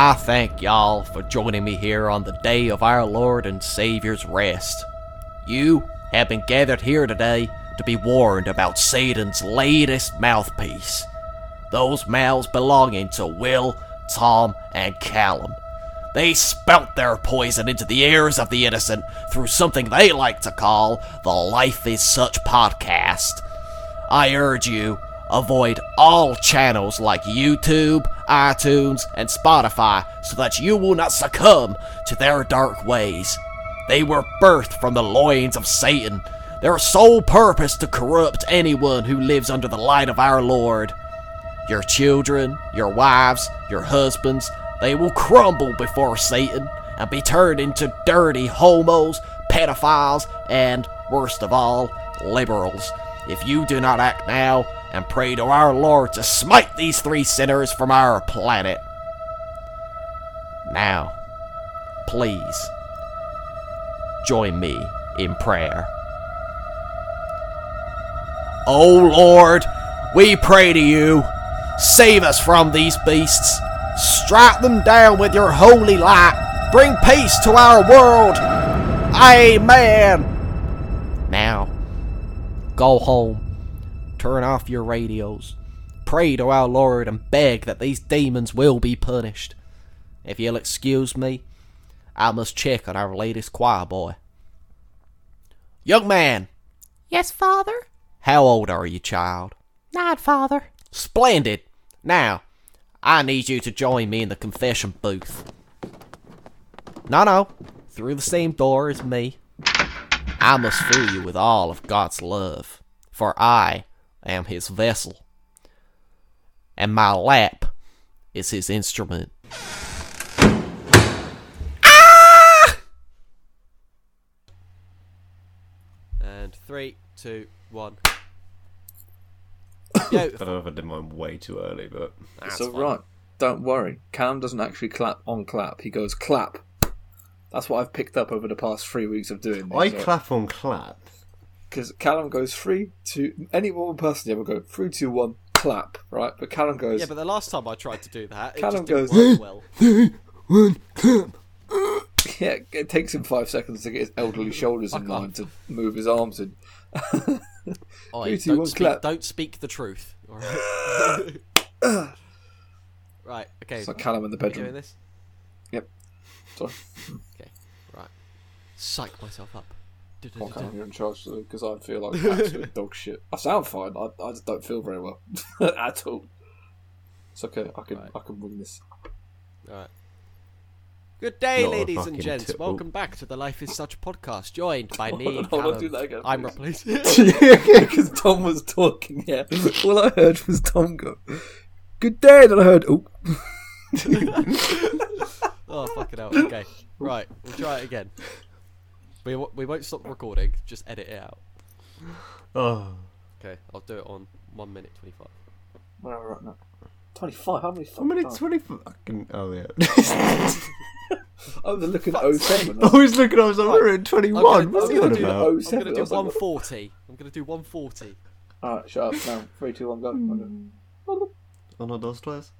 I thank y'all for joining me here on the day of our Lord and Savior's rest. You have been gathered here today to be warned about Satan's latest mouthpiece. Those mouths belonging to Will, Tom, and Callum. They spout their poison into the ears of the innocent through something they like to call the Life is Such podcast. I urge you, avoid all channels like YouTube, iTunes, and Spotify so that you will not succumb to their dark ways. They were birthed from the loins of Satan, their sole purpose to corrupt anyone who lives under the light of our Lord. Your children, your wives, your husbands, they will crumble before Satan and be turned into dirty homos, pedophiles, and, worst of all, liberals. If you do not act now and pray to our Lord to smite these three sinners from our planet. Now, please, join me in prayer. O Lord, we pray to you. Save us from these beasts. Strike them down with your holy light. Bring peace to our world. Amen. Now, go home. Turn off your radios. Pray to our Lord and beg that these demons will be punished. If you'll excuse me, I must check on our latest choir boy. Young man, Yes, father? how old are you, child? Not father. Splendid. Now, I need you to join me in the confession booth. No, no. Through the same door as me. I must fill you with all of God's love, for I am his vessel, and my lap is his instrument. Ah! And three, two, one. I don't know if I did mine way too early, but It's all right. Don't worry. Cam doesn't actually clap on clap. He goes clap. That's what I've picked up over the past three weeks of doing I this. clap on clap. Because Callum goes three, two. Any one person you ever go three, two, one, clap, right? But Callum goes. Yeah, but the last time I tried to do that, it Callum just didn't goes- work well. yeah, it takes him five seconds to get his elderly shoulders in line to move his arms in. Oi, Three, two, don't, one, speak, clap. don't speak the truth. Alright. right, okay. It's like Callum in the Are we doing bedroom. this? Yep. Sorry. Okay, right. Psych myself up. Oh, Callum, you're in charge because I feel like absolute dog shit. I sound fine. I, I just don't feel very well at all. It's okay. I can Right. I can wing this. Alright. Good day, Not ladies and gents. t- Welcome back to the Life is Such podcast, joined by me, on, hold on, Callum. do that again, I'm please. replaced. Because Tom was talking. Yeah. All I heard was Tom go, "Good day," and I heard, "Oh." oh, fucking hell. Okay, right. We'll try it again. We, w- we won't stop recording, just edit it out. Oh, Okay, I'll do it on 1 minute 25. Where are we at now? Twenty-five. How many? how many fucking- twenty? Fucking oh yeah. I was looking at Fuck's 07. I was looking. I was like, we're at I'm twenty-one. gonna, What's I'm he gonna on do, about? Oh, I'm seven, gonna I do was like, 140. I'm gonna do 140. Alright, shut up now. Three, two, one, go. Uno, dos, tres.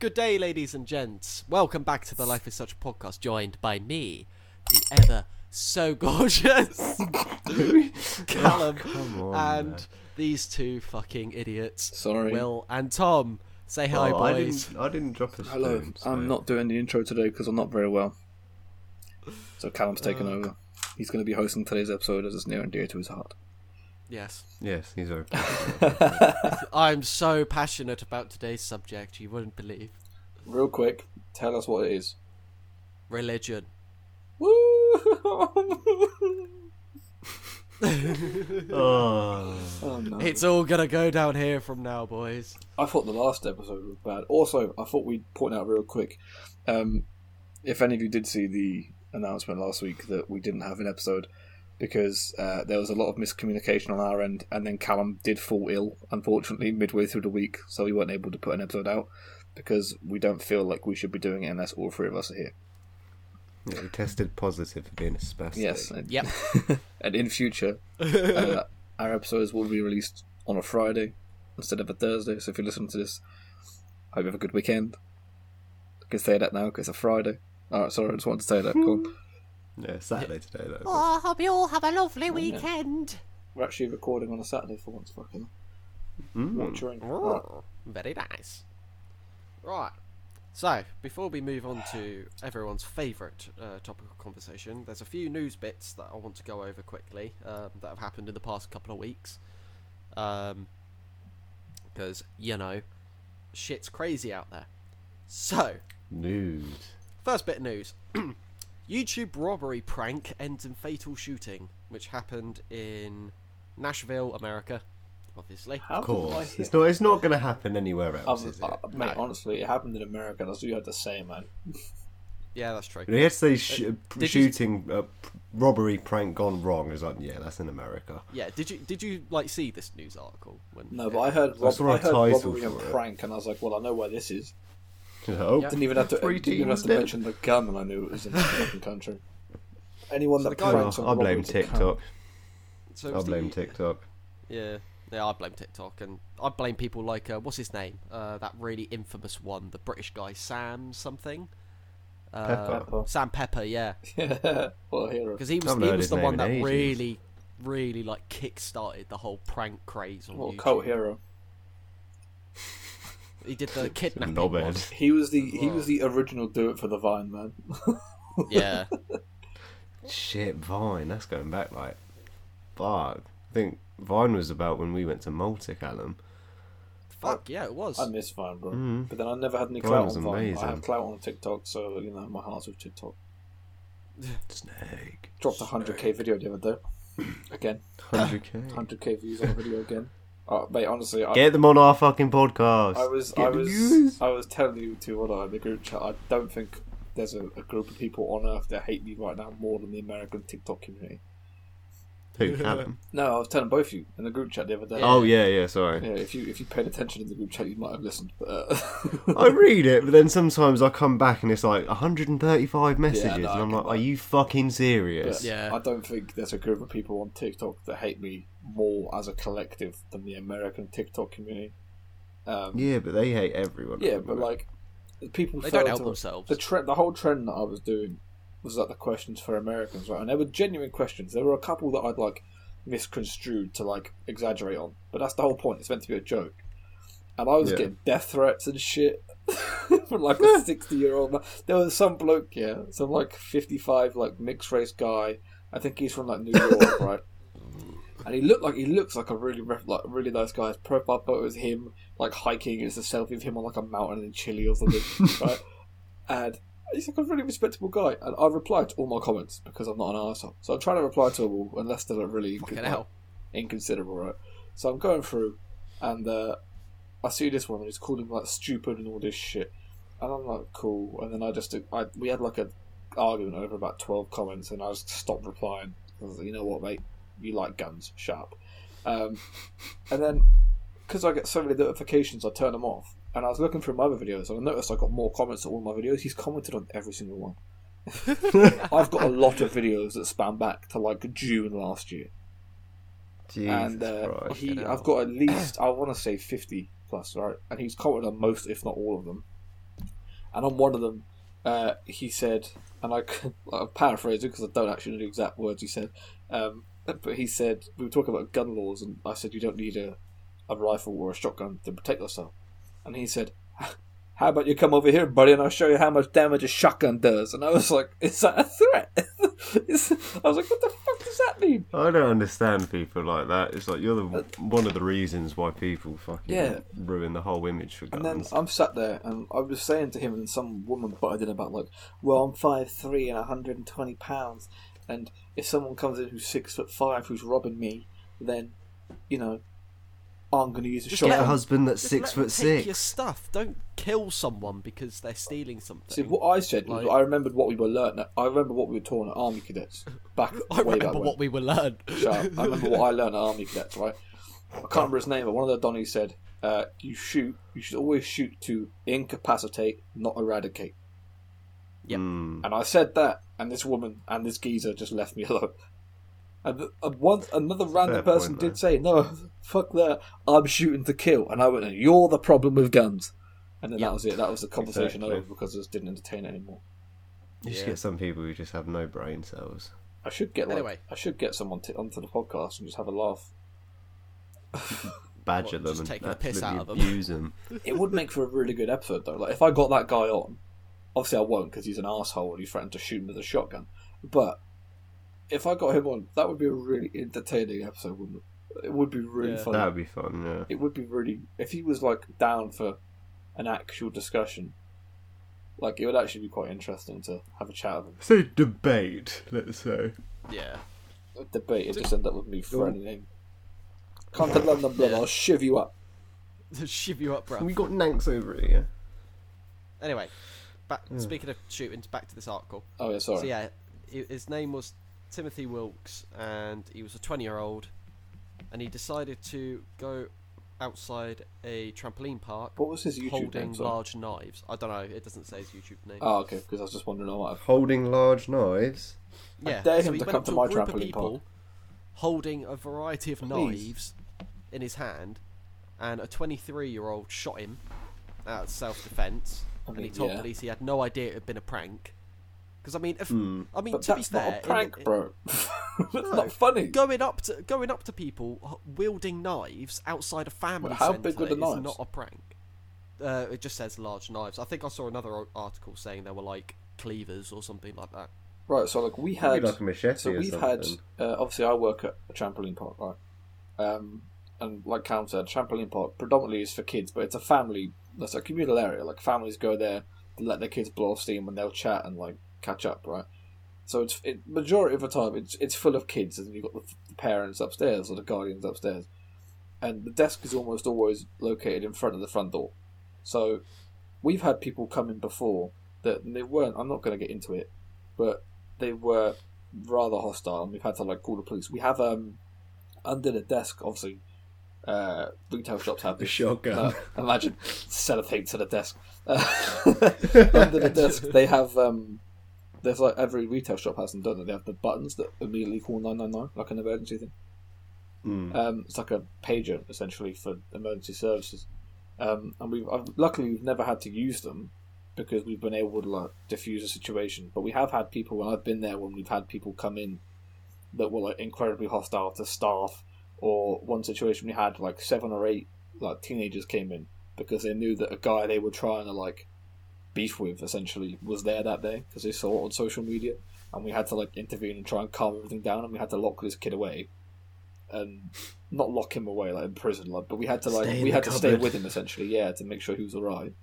Good day, ladies and gents. Welcome back to the Life is Such podcast, joined by me, the ever so gorgeous Callum, Come on. and man. these two fucking idiots, Sorry. Will and Tom. Say hi, Oh, I boys. didn't. I didn't drop a Hello. spoon, so- I'm not doing the intro today because I'm not very well. So Callum's taken Uh, over. He's going to be hosting today's episode as it's near and dear to his heart. Yes, Yes, he's okay. I'm so passionate about today's subject. You wouldn't believe Real quick, tell us what it is. religion. Woo! oh. oh no. It's all gonna go down here from now, boys. I thought the last episode was bad. Also, I thought we'd point out real quick. Um, if any of you did see the announcement last week that we didn't have an episode because uh, there was a lot of miscommunication on our end, and then Callum did fall ill, unfortunately, midway through the week, so we weren't able to put an episode out because we don't feel like we should be doing it unless all three of us are here. Yeah, he tested positive for being a spastic. Yes. And, Yep. and in future, uh, our episodes will be released on a Friday instead of a Thursday. So if you listen to this, I hope you have a good weekend. can say that now because it's a Friday. Alright, sorry, I just wanted to say that. Cool. Yeah, Saturday today though. Oh, I hope you all have a lovely weekend. We're actually recording on a Saturday for once, fucking. Mm. Watching. Right. Very nice. Right. So, before we move on to everyone's favourite uh, topic of conversation, there's a few news bits that I want to go over quickly um, that have happened in the past couple of weeks. Because, you know, shit's crazy out there. So, News. First bit of news. YouTube robbery prank ends in fatal shooting, which happened in Nashville, America, obviously. How Of did course, it's not. It's not going to happen anywhere else, Um, is it? uh, mate, honestly, it happened in America. That's what you had to say, man. Yeah, that's true. You know, he had to say sh- Uh, did you- shooting, uh, robbery prank gone wrong. It's like, yeah, that's in America. Yeah, did you did you like see this news article? When No, but I heard, I rob- saw a I heard title robbery and it. prank, and I was like, well, I know where this is. Oh, Yeah. Didn't even have to, didn't even have to mention the gun, and I knew it was in the fucking country. Anyone So that the guy- pranks Oh, on I blame is a cunt. TikTok. So I blame the- TikTok. Yeah, yeah, I blame TikTok, and I blame people like uh, what's his name? Uh, that really infamous one, the British guy Sam something. Uh, Pepper. Sam Pepper, yeah, Yeah, what a hero. because he was he was the one that ages. really, really like kick-started the whole prank craze on What a YouTube. cult hero. He did the kidnapping one. Knobhead. He was the he was the original do it for the Vine man. Yeah, Shit, Vine. That's going back like, fuck. I think Vine was about when we went to Malta, Callum. fuck yeah, it was. I miss Vine, bro. Mm. But then I never had any Vine clout was on Vine. I have clout on TikTok, so you know my heart's with TikTok. Snake. Dropped a hundred k video the other day. Again, 100k. hundred k views on a video again. Uh, mate, honestly, I, Get them on our fucking podcast. I was Get I was views. I was telling you to what I the group chat. I don't think there's a, a group of people on earth that hate me right now more than the American TikTok community. Who, Callum? No, I was telling both of you in the group chat the other day. Oh, yeah, yeah, sorry. Yeah, if you if you paid attention in the group chat, you might have listened. But, uh, I read it, but then sometimes I come back and it's like 135 messages, no, and I'm like, are you fucking but serious? Yeah. I don't think there's a group of people on TikTok that hate me more as a collective than the American TikTok community. Um, Yeah, but they hate everyone. yeah, but like people they don't help to- themselves. the trend, the whole trend that I was doing was like the questions for Americans, right? And they were genuine questions. There were a couple that I'd like misconstrued to like exaggerate on, but that's the whole point. It's meant to be a joke. And I was Yeah. getting death threats and shit from like a sixty-year-old man. There was some bloke, yeah, some like fifty-five, like mixed race guy. I think he's from like New York, right? And he looked like he looks like a really like really nice guy. His profile photo is him like hiking. It's a selfie of him on like a mountain in Chile or something, right? And he's like a really respectable guy. And I reply to all my comments because I'm not an arsehole. So I'm trying to reply to them all unless they're really Fucking like, inconsiderable, right? So I'm going through, and uh, I see this one, and he's calling me like stupid and all this shit, and I'm like, cool. And then I just, I we had like a argument over about twelve comments, and I just stopped replying. I was like, you know what, mate, you like guns, sharp. Um, and then because I get so many notifications, I turn them off. And I was looking through my other videos, and I noticed I got more comments on all my videos. He's commented on every single one. I've got a lot of videos that span back to like June last year Jesus and uh, Christ. he, hell. I've got at least I want to say fifty plus, right? And he's commented on most, if not all of them. And on one of them, uh, he said, and I I'm paraphrasing because I don't actually know the exact words he said, um, but he said we were talking about gun laws, and I said you don't need a a rifle or a shotgun to protect yourself, and he said. How about you come over here, buddy, and I'll show you how much damage a shotgun does? And I was like, "Is that a threat?" I was like, "What the fuck does that mean?" I don't understand people like that. It's like you're the uh, one of the reasons why people fucking Yeah. ruin the whole image for guns. And then. I'm sat there, and I was saying to him, and some woman butted in about like, "Well, I'm five three and 120 pounds, and if someone comes in who's six foot five who's robbing me, then, you know, I'm going to use a Just Get a husband that's Just six let them foot take Your stuff. Don't kill someone because they're stealing something. See, what I said was, Like- I remembered what we were learning. I remember what we were taught at Army Cadets back I way back remember when. what we were learned. Shut. I remember what I learned at Army Cadets, right? I can't remember his name, but one of the Donnies said, uh, "You shoot. You should always shoot to incapacitate, not eradicate." Yep. Mm. And I said that, and this woman and this geezer just left me alone. And th- and one another random Fair person point, did though. say, "No, fuck that. I'm shooting to kill." And I went, "You're the problem with guns." and then Yeah. that was it. That was the conversation Exactly. over because it just didn't entertain it anymore. You just Yeah. get some people who just have no brain cells. I should get like Anyway. I should get someone to, onto the podcast and just have a laugh. Badger What, them and taking the piss out of them? abuse them. It would make for a really good episode though. Like if I got that guy on, obviously I won't because he's an asshole and he threatened to shoot him with a shotgun. But if I got him on, that would be a really entertaining episode, wouldn't it? It would be really Yeah. funny. That would be fun, yeah. It would be really if he was like down for an actual discussion. Like it would actually be quite interesting to have a chat with him. Say debate, let's say. Yeah. A debate and just end up with me threatening him. Come to London, blood, Yeah. I'll shiv you up. Shiv you up, bro. We got Nanks over here. Anyway, back, speaking of shootings, back to this article. Oh yeah, sorry. So yeah, his name was Timothy Wilkes, and he was a 20-year-old, and he decided to go outside a trampoline park What was his YouTube holding name? sorry? large knives. I don't know. It doesn't say his YouTube name. Oh, okay, because I was just wondering. I might have. Holding large knives. yeah, dare so him he to went come up to to my a group of trampoline people park. holding a variety of Please. knives in his hand, and a 23-year-old shot him out of self-defense, I and he told yeah. police he had no idea it had been a prank. Because I mean, if Hmm. I mean But to be fair, not a prank, in- bro. that's No. not funny. going up to going up to people wielding knives outside a family Well, how centre big were the is knives? not a prank. Uh, it just says large knives. I think I saw another article saying they were like cleavers or something like that. Right, so like we had, like a machete so we've had. Uh, obviously, I work at a trampoline park, right? Um, and like Cam said, trampoline park predominantly is for kids, but it's a family. That's a communal area. Like families go there to let their kids blow off steam when they'll chat and like catch up, right? So it's it, majority of the time it's it's full of kids, and you've got the, the parents upstairs or the guardians upstairs, and the desk is almost always located in front of the front door. So we've had people come in before that they weren't. I'm not going to get into it, but they were rather hostile, and we've had to like call the police. We have um under the desk, obviously. Uh, retail shops have The shotgun. Uh, imagine sellotape to the desk. Uh, under the desk, they have um. There's like every retail shop has them, don't they? They have the buttons that immediately call nine nine nine, like an emergency thing. Mm. Um, it's like a pager essentially for emergency services. Um, and we've I've, luckily we've never had to use them because we've been able to like diffuse a situation. But we have had people when I've been there when we've had people come in that were like incredibly hostile to staff. Or one situation we had like seven or eight like teenagers came in because they knew that a guy they were trying to like beef with essentially was there that day because they saw it on social media, and we had to like intervene and try and calm everything down, and we had to lock this kid away and not lock him away like in prison, like, but we had to like Stay we the had to stay with him essentially, yeah, to make sure he was alright,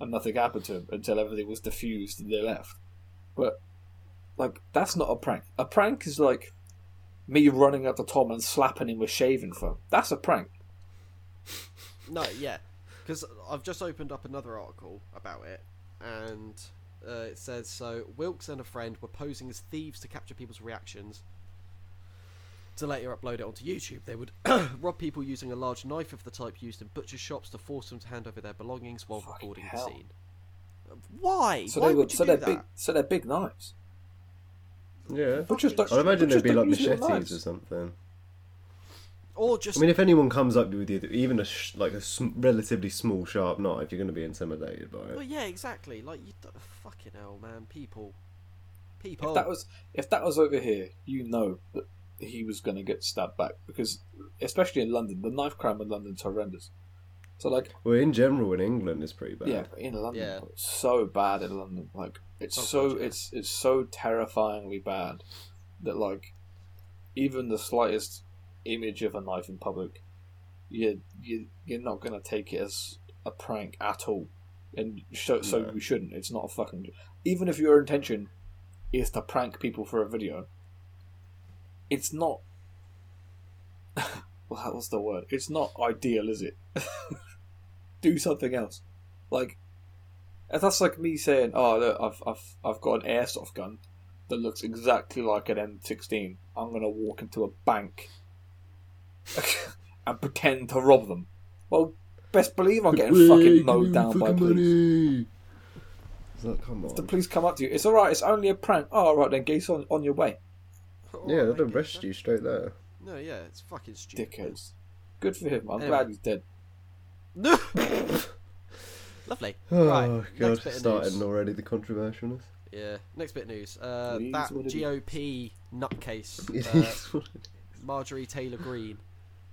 and nothing happened to him until everything was diffused and they left. But like that's not a prank. A prank is like me running up to Tom and slapping him with shaving foam. That's a prank. No, yeah, because I've just opened up another article about it, and uh, it says so Wilkes and a friend were posing as thieves to capture people's reactions. To later upload it onto YouTube, they would rob people using a large knife of the type used in butcher shops to force them to hand over their belongings while Fucking recording hell. the scene. Why? So Why they would would you so do they're that? big so they're big knives. Yeah. Butchers don't, I'd imagine they'd be like machetes or something. Or just I mean, if anyone comes up with you, even a sh- like a sm- relatively small sharp knife, you're going to be intimidated by it. well, yeah, exactly. Like you, don't- fucking hell, man. People, people. If that was if that was over here, you know that he was going to get stabbed back because, especially in London, the knife crime in London's horrendous. So like, Well, in general, in England, it's pretty bad. yeah, in London, Yeah. it's so bad in London. Like, it's Oh, so God, yeah. it's it's so terrifyingly bad that like, even the slightest image of a knife in public, you you you're not going to take it as a prank at all, and so so No. you shouldn't. It's not a fucking even if your intention is to prank people for a video. It's not. well, what's the word? It's not ideal, is it? Do something else. Like, if that's like me saying, "Oh, look, I've I've I've got an airsoft gun that looks exactly like an M16. I'm gonna walk into a bank and pretend to rob them." Well, best believe I'm getting fucking mowed down by police. It's like, come on. The police come up to you. It's all right. It's only a prank. Oh, all right then, geese on on your way, yeah, they'll arrest you straight there. No, yeah, it's fucking stupid. dickheads. Good for him. I'm Anyway. glad he's dead. No! Lovely. Oh right. god, next bit starting news. already the controversialness. Yeah. Next bit of news. Uh, that what it is. GOP nutcase, uh, is what it Marjorie Taylor Greene.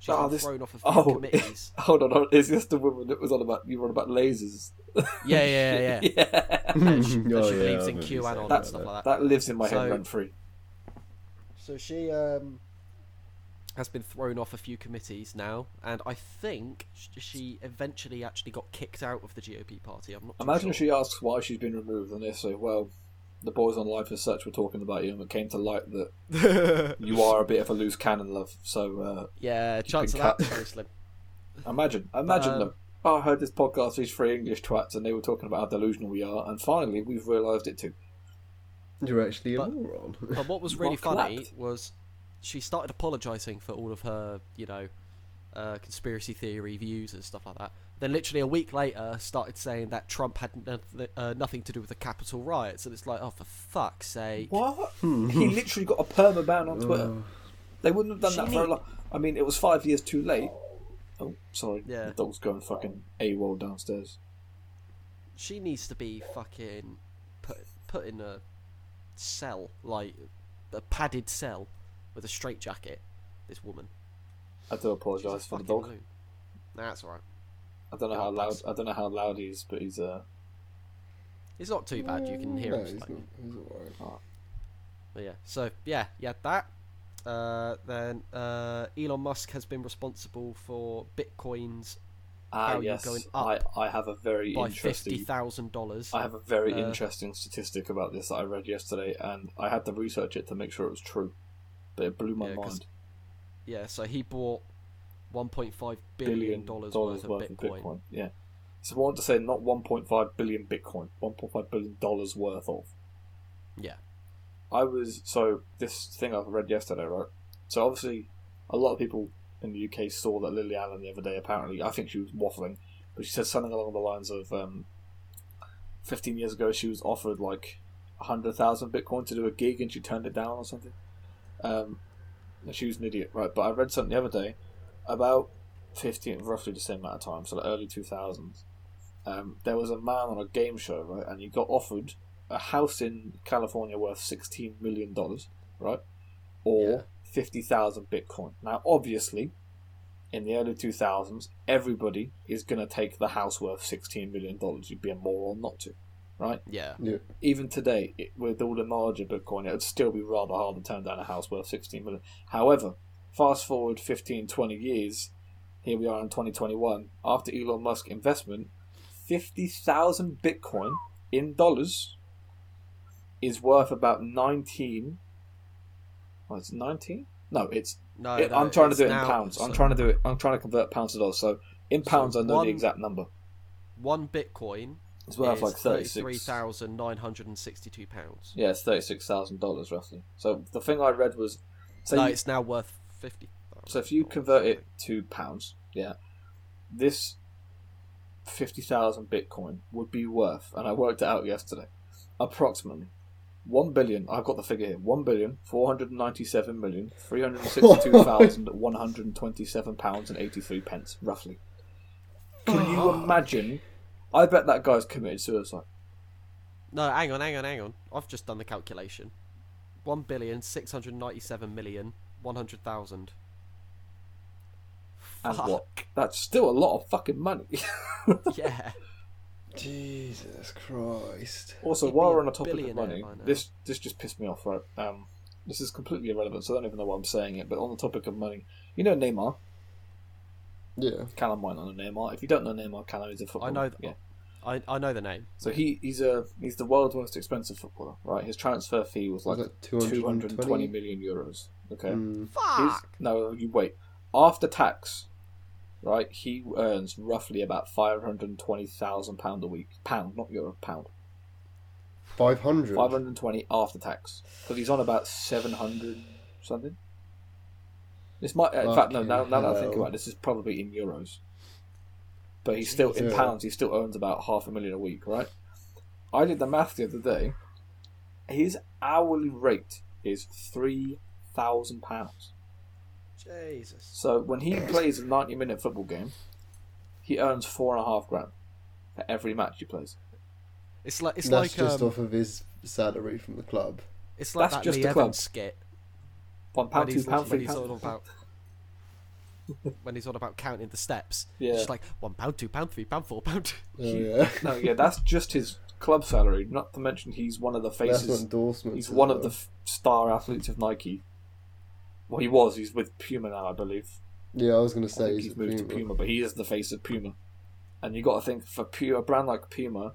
She's Oh, been this- thrown off a few oh. committees. Hold on, hold on, is this the woman that was on about you were on about lasers? Yeah, yeah, yeah. yeah. that she, that Oh, she yeah, believes I in QAnon saying and stuff that. like that. That lives in my So- head rent free. So she um, has been thrown off a few committees now, and I think she eventually actually got kicked out of the GOP party. I'm not. Imagine sure. if she asks why she's been removed, and they say, "Well, the boys on Life as Such were talking about you, and it came to light that you are a bit of a loose cannon, love." So uh, yeah, chance of been that cut. very slim. imagine, imagine um, them. Oh, I heard this podcast these three English twats, and they were talking about how delusional we are, and finally we've realised it too. You're actually a But- moron. But what was really Got funny clapped. was she started apologising for all of her, you know, uh, conspiracy theory views and stuff like that. Then, literally a week later, started saying that Trump had noth- uh, nothing to do with the Capitol riots, and it's like, oh, for fuck's sake! What? he literally got a perma ban on Twitter. Oh, They wouldn't have done She that for a need- lot. I mean, it was five years too late. Oh, sorry. Yeah. The dog's going fucking AWOL downstairs. She needs to be fucking put put in a cell, like a padded cell with a straitjacket. This woman. I do apologise for the fucking dog. loon. Nah, that's alright. I don't know how loud. I don't know how loud he is, but he's uh. It's not too bad. You can hear no, him. he's slightly. not- he's alright. But yeah, so yeah, you had that. Uh, then uh, Elon Musk has been responsible for Bitcoin's Ah, value yes. going I up I have a very by fifty interesting. thousand dollars. I have a very Uh, interesting statistic about this that I read yesterday, and I had to research it to make sure it was true, but it blew my Yeah, 'cause mind. Yeah, so he bought one point five Billion billion dollars worth, of Bitcoin. Yeah. So I want to say not 1.5 billion Bitcoin, 1.5 billion dollars worth of. Yeah, I was so this thing I read yesterday, right? So obviously, a lot of people in the UK saw that Lily Allen the other day. Apparently, I think she was waffling, but she said something along the lines of, um, "15 years ago, she was offered like hundred thousand Bitcoin to do a gig, and she turned it down or something." Um, and she was an idiot, right? But I read something the other day about 15, roughly the same amount of time, so the early 2000s. Um, there was a man on a game show, right, and he got offered a house in California worth sixteen million dollars, right, or Yeah. fifty thousand Bitcoin. Now, obviously, in the early two thousands, everybody is going to take the house worth sixteen million dollars. You'd be a moron not to, right? yeah, Yeah. Even today, it, with all the knowledge of Bitcoin, it would still be rather hard to turn down a house worth sixteen million. However, fast forward 15, 20 years, here we are in 2021. After Elon Musk investment, 50,000 Bitcoin in dollars is worth about 19. Oh, it's 19? No, it's. no, it- no, I'm trying to do it in pounds. I'm trying to do it. I'm trying to convert pounds to dollars. So in So pounds, I know one- the exact number. One Bitcoin It's worth is like thirty-three 36. thousand nine hundred and sixty-two pounds. Yeah, it's thirty-six thousand dollars roughly. So the thing I read was, so no, you- it's now worth fifty. So if you convert it to pounds, yeah, this fifty thousand Bitcoin would be worth, and I worked it out yesterday, approximately one billion. I've got the figure here: one billion four hundred ninety-seven million three hundred sixty-two thousand one hundred twenty-seven pounds and eighty-three pence, roughly. Can you imagine? I bet that guy's committed suicide. No, hang on, hang on, hang on. I've just done the calculation. One billion six hundred ninety-seven million one hundred thousand. And Fuck. what? That's still a lot of fucking money. yeah. Jesus Christ. Also, He'd while we're on the topic of money, this this just pissed me off. Right, um, this is completely irrelevant, so I don't even know why I'm saying it. But on the topic of money, you know Neymar, Yeah. Callum might not know Neymar. If you don't know Neymar, Callum is a footballer. I know. Th- Yeah. I I know the name. So he he's a he's the world's most expensive footballer. Right, his transfer fee was like Was it 220 220 million euros. Okay. Mm. His, Fuck. no, you wait. After tax, right, he earns roughly about five hundred twenty thousand pound a week. Pound, not euro. Pound. 500. 520 after tax because he's on about 700 something this might in fact no now, now that i think about it this is probably in euros but he's still in Jesus. pounds he still earns about half a million a week right i did the math the other day his hourly rate is 3000 pounds Jesus. so when he plays a 90 minute football game he earns four and a half grand for every match he plays. It's like it's That's like just um, off of his salary from the club. it's like that's that just Lee the club. Evans skit One when two he's, pound, three he's pound. about when he's on about counting the steps. Yeah. It's just like one pound, two pound, three pound, four pound. Oh yeah, No, yeah, that's just his club salary. Not to mention he's one of the faces. not endorsements. He's as one of the f- star athletes of Nike. Well, he was. He's with Puma now, I believe. Yeah, I was gonna say he's, he's moved Puma. to Puma, but he is the face of Puma. And you got to think for Puma, a brand like Puma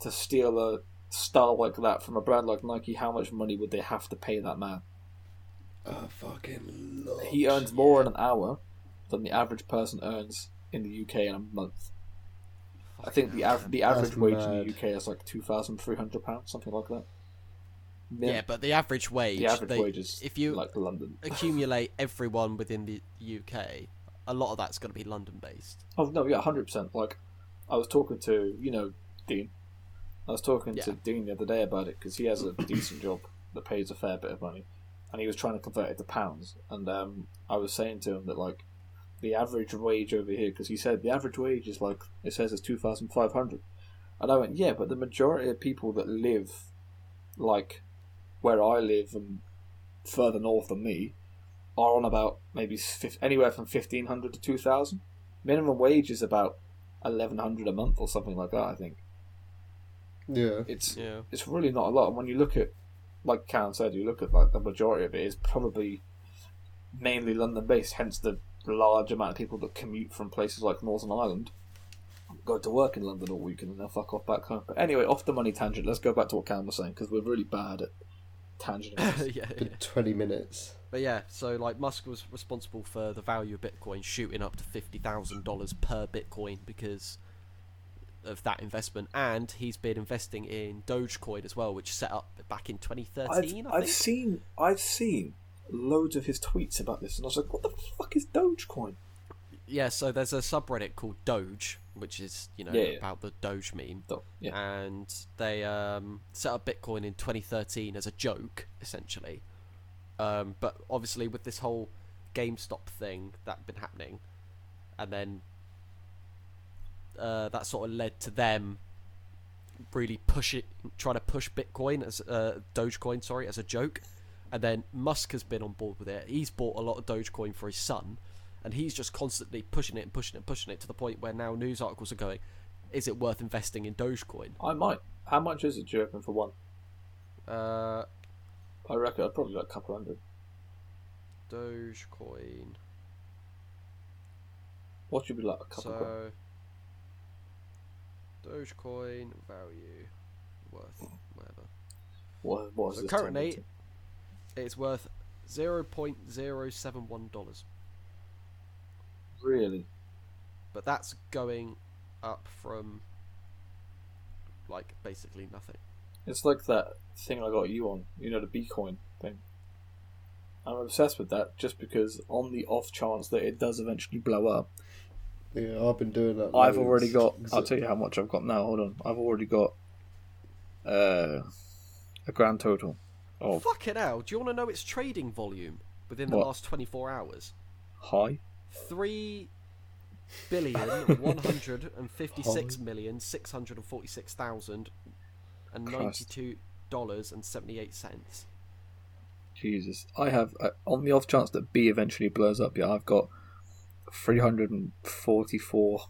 to steal a star like that from a brand like Nike, how much money would they have to pay that man? Oh fucking lord. He earns more in an hour than the average person earns in the UK in a month. I think the av- the That's average wage in the UK is like two thousand three hundred pounds, something like that. Yeah, but the average wage, the average they- wage is if you like London. accumulate everyone within the UK, a lot of that's going to be London based. Oh no, yeah, hundred percent. Like, I was talking to you know Dean. I was talking to Dean the other day about it because he has a decent job that pays a fair bit of money, and he was trying to convert it to pounds. And um, I was saying to him that like the average wage over here, because he said the average wage is like it says it's two thousand five hundred, and I went yeah, but the majority of people that live like where I live and further north than me are on about maybe anywhere from fifteen hundred to two thousand. Minimum wage is about eleven hundred a month or something like that. I think Yeah, it's Yeah. it's really not a lot. And when you look at, like Karen said, you look at like the majority of it is probably mainly London based. Hence the large amount of people that commute from places like Northern Ireland go to work in London all weekend and then fuck off back home. But anyway, off the money tangent. Let's go back to what Karen was saying because we're really bad at tangent. yeah, yeah. twenty minutes. But yeah, so like Musk was responsible for the value of Bitcoin shooting up to fifty thousand dollars per Bitcoin because of that investment, and he's been investing in Dogecoin as well, which set up back in 2013. I've, I I've seen I've seen loads of his tweets about this, and I was like, "What the fuck is Dogecoin?" Yeah, so there's a subreddit called Doge, which is you know Yeah, yeah. about the Doge meme, Do- Yeah, and they um, set up Bitcoin in 2013 as a joke, essentially. Um, but obviously, with this whole GameStop thing that been happening, and then uh, that sort of led to them really push it, trying to push Bitcoin as uh, Dogecoin, sorry, as a joke. And then Musk has been on board with it. He's bought a lot of Dogecoin for his son, and he's just constantly pushing it and pushing it and pushing it to the point where now news articles are going, "Is it worth investing in Dogecoin?" I might. How much is it? Do you reckon for one? Uh, I reckon I'd probably like a couple hundred. Dogecoin. What should be like a couple? So, Dogecoin value worth whatever. What, what is So currently, it's worth zero point zero seven one dollars? Really? but that's going up from like basically nothing. It's like that thing I got you on. You know the Bitcoin thing. I'm obsessed with that just because on the off chance that it does eventually blow up, Yeah, I've been doing that. I've already got. Ex- I'll tell you how much I've got now. Hold on. I've already got uh, a grand total of Fucking hell! Do you want to know its trading volume within the What? last twenty four hours? high. Three billion one hundred and fifty six million six hundred and forty six thousand and Christ. ninety two dollars and seventy eight cents. Jesus, I have uh, on the off chance that B eventually blows up. Yeah, I've got three hundred and forty-four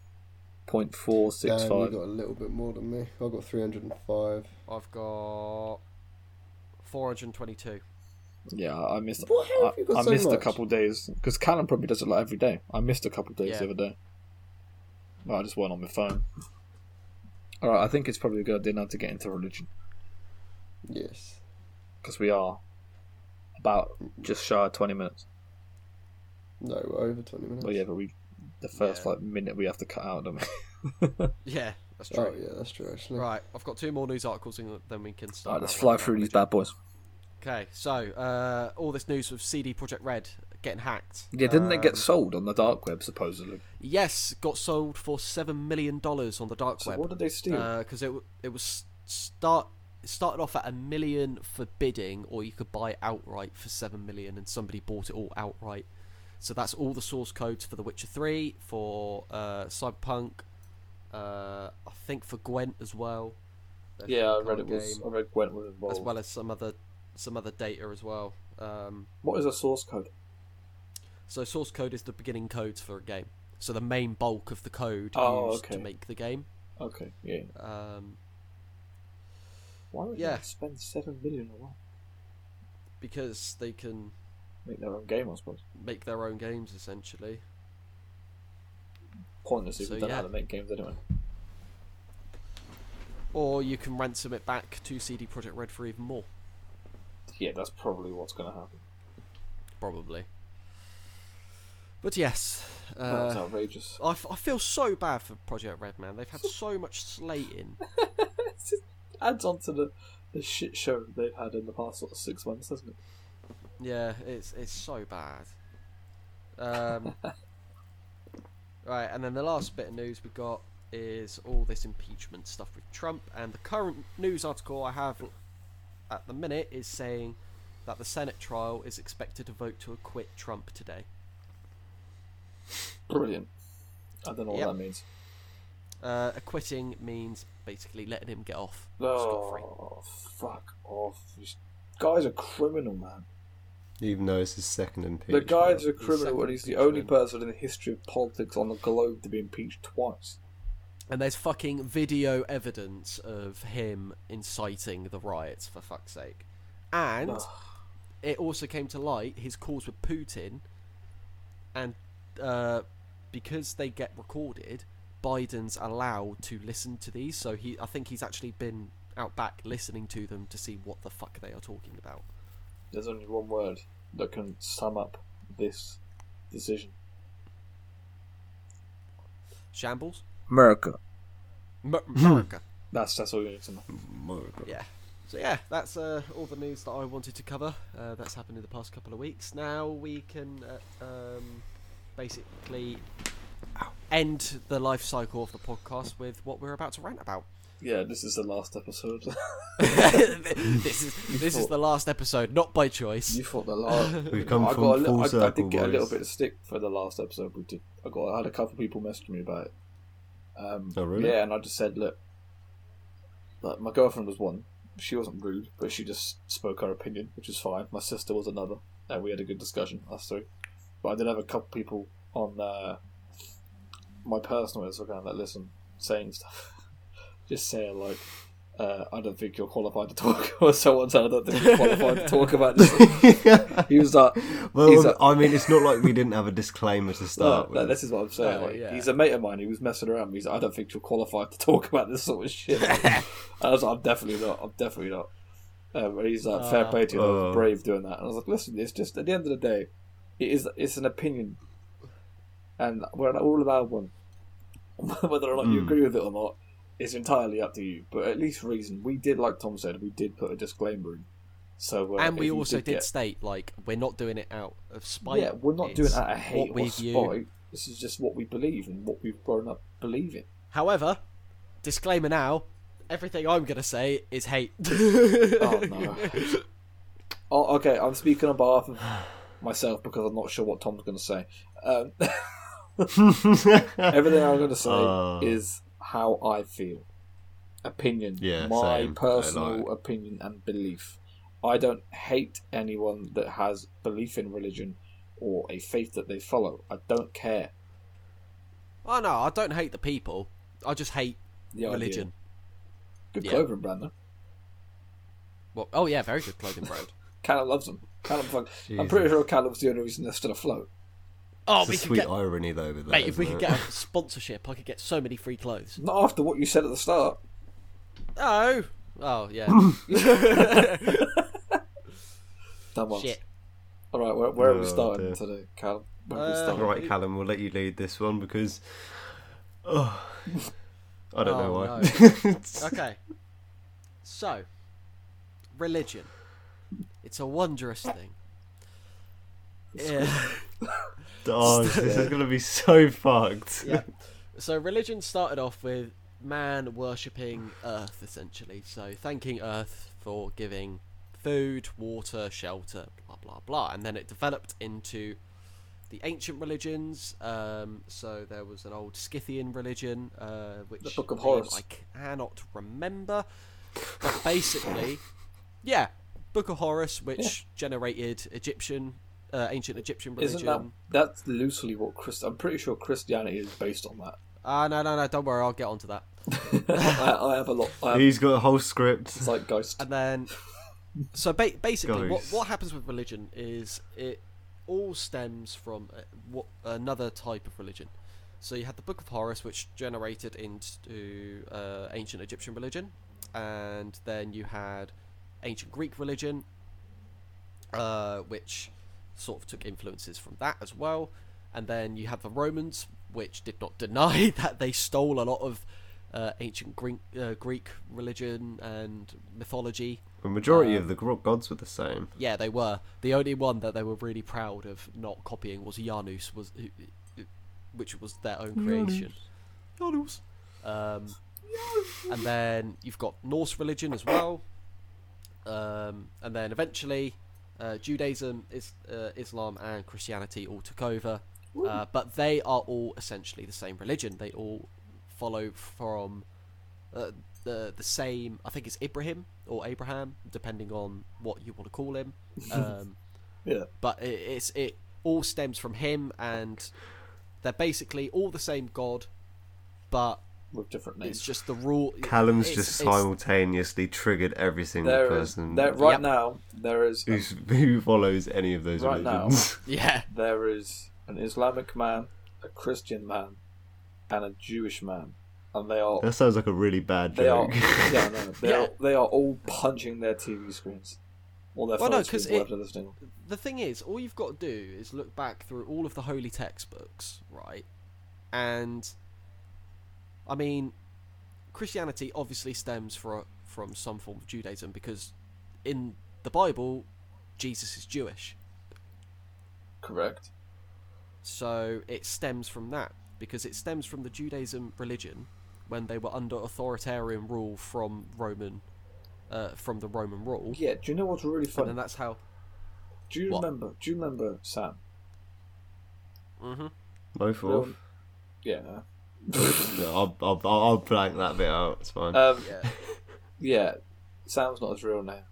point four six Damn, you five. got a little bit more than me. I've got 305. I've got four hundred and twenty two. Yeah, I I missed. What, how have I, you got I so missed a much? couple days because Callum probably does it like every day. I missed a couple days Yeah. the other day. Well, I just went on my phone. All right, I think it's probably a good idea now to get into religion Yes. because we are about just shy of twenty minutes. No, we're over 20 minutes. Well, yeah, but we the first Yeah. like minute we have to cut out, don't we? Yeah, that's true. Oh, yeah, that's true, actually. Right, I've got two more news articles and then we can start. right, let's fly through of these bad boys. Okay, so uh, all this news with CD Projekt Red getting hacked. Yeah, didn't they get Um, sold on the dark web supposedly? Yes, got sold for seven million dollars on the dark So web. what did they steal? because it it was start it started off at a million for bidding, or you could buy outright for seven million, and somebody bought it all outright. So that's all the source codes for The Witcher Three, for uh, Cyberpunk, Uh, I think for Gwent as well. Yeah, I read it was. game, I read Gwent was involved. as well as some other some other data as well. Um, What is a source code? so source code is the beginning codes for a game. So the main bulk of the code Oh, used to make the game. Okay, yeah. Um, Why would Yeah. they spend seven million or what? because they can Make their own game, I suppose. make their own games essentially. Pointless if So, we don't know how to make games anyway. Or you can ransom it back to CD Projekt Red for even more, Yeah, that's probably what's going to happen. probably. But yes, That's uh, outrageous. I, f- I feel so bad for Projekt Red, man. They've had so much slating. It just adds on to the, the shit show they've had in the past sort of six months, doesn't it? Yeah, it's it's so bad. Um, right, and then the last bit of news we got is all this impeachment stuff with Trump, and the current news article I have at the minute is saying that the Senate trial is expected to vote to acquit Trump today. Brilliant. I don't know what Yep. that means. Uh, acquitting means basically letting him get off scot-free. Oh, fuck off. This guy's a criminal, man. Even though it's his second impeachment. The guy's a criminal, second and he's the only person in the history of politics on the globe to be impeached twice. And there's fucking video evidence of him inciting the riots, for fuck's sake. And it also came to light his calls with Putin, and uh, because they get recorded, Biden's allowed to listen to these. So he, I think he's actually been out back listening to them to see what the fuck they are talking about. There's only one word that can sum up this decision Shambles, America. M- America. That's, that's all you need to know. America. Yeah. So yeah, that's uh, all the news that I wanted to cover. Uh, that's happened in the past couple of weeks. Now we can uh, um, basically end the life cycle of the podcast with what we're about to rant about. Yeah, this is the last episode. this is this is the last episode, not by choice. you thought the last. We've come I from got a li- full I, I did get a little bit of stick for the last episode we did. I got I had a couple of people messaging me about it. Um, Oh, really? Yeah, and I just said, look, like my girlfriend was one. She wasn't rude, but she just spoke her opinion, which was fine. My sister was another, and we had a good discussion, us three. But I did have a couple people on uh, my personal Instagram that listen, saying stuff. just saying like, uh, I don't think you're qualified to talk, or someone said I don't think you're qualified to talk about this. He was like, well, he's a- I mean, it's not like we didn't have a disclaimer to start no, with. this is what I'm saying. Like, yeah. He's a mate of mine. He was messing around. He's like, I don't think you're qualified to talk about this sort of shit. and I was like, I'm definitely not. I'm definitely not. Um, and he's like, fair Uh, play to you, uh. brave doing that. And I was like, listen, it's just at the end of the day, it is it's an opinion, and we're all allowed one. Whether or not you Hmm. agree with it or not, it's entirely up to you. But at least reason we did, like Tom said, we did put a disclaimer in. So uh, and we also did get- state like we're not doing it out of spite. yeah, we're not doing it out of hate or spite. view. This is just what we believe and what we've grown up believing. However, disclaimer now: everything I'm gonna say is hate. Oh no. oh, okay. I'm speaking on behalf of myself because I'm not sure what Tom's going to say. Um, everything I'm going to say Uh. is how I feel. Opinion. Yeah, my same. Personal like- opinion and belief. I don't hate anyone that has belief in religion or a faith that they follow. I don't care. Oh no, I don't hate the people. I just hate The idea. religion. Good Yeah. clothing brand, though. Well, oh yeah, very good clothing brand. Callum loves them. Callum, fuck- I'm pretty sure Callum's the only reason they're still afloat. Oh, It's a sweet get, irony though with that. mate. If we isn't could it? get a sponsorship, I could get so many free clothes. Not after what you said at the start. Oh, oh yeah. That much. Shit. All right, where, where are we Oh, starting dear. today, Callum? Where are we Uh, starting? Right, Callum, we'll let you lead this one because. Oh, I don't know Oh, why. Okay. So, religion. It's a wondrous thing. Yeah. oh, this is gonna be so fucked. yeah. So religion started off with man worshipping Earth, essentially. So thanking Earth for giving food, water, shelter, blah blah blah, and then it developed into the ancient religions. Um, so there was an old Scythian religion, uh, which The Book of Horus. I cannot remember. But basically, yeah, Book of Horus, which generated Egyptian, uh, ancient Egyptian religion. Isn't that that's loosely what Christ? I'm pretty sure Christianity is based on that. Ah, no, no, no, don't worry, I'll get onto that. I, I have a lot. I have He's got a whole script. zeitgeist. And then, so ba- basically, what, what happens with religion is it all stems from uh, what another type of religion. So you had the Book of Horus, which generated into uh, ancient Egyptian religion, and then you had ancient Greek religion, uh, which sort of took influences from that as well. And then you have the Romans, which did not deny that they stole a lot of uh, ancient Greek, uh, Greek religion and mythology. The majority Um, of the gods were the same. Yeah, they were. The only one that they were really proud of not copying was Janus, was who- who- which was their own creation. Janus. Um, and then you've got Norse religion as well. Um, and then eventually, uh, Judaism, is, uh, Islam, and Christianity all took over. Uh, but they are all essentially the same religion. They all follow from uh, the the same. I think it's Ibrahim or Abraham, depending on what you want to call him. Um, Yeah. but it, it's it all stems from him, and they're basically all the same God, but with different names. it's just the rule. Callum's it's- just it's- simultaneously triggered every single there is person there right Yep. now. There is who's, who follows any of those Right now. yeah, there is an Islamic man, a Christian man, and a Jewish man, and they are that sounds like a really bad they are joke. yeah, no, they Yeah. are they are all punching their TV screens or their Well, no, screens, 'cause whatever it- they're listening. on. the thing is, all you've got to do is look back through all of the holy textbooks, right? And I mean, Christianity obviously stems for, from some form of Judaism because in the Bible, Jesus is Jewish, Correct. so it stems from that because it stems from the Judaism religion when they were under authoritarian rule from Roman, uh, from the Roman rule, Yeah. Do you know what's really and funny? then that's how. Do you What? remember? Do you remember Sam? hmm Both Real- off. Yeah. No, I'll, I'll, I'll I'll blank that bit out. It's fine. Um, Yeah. yeah. Sam's not his real name.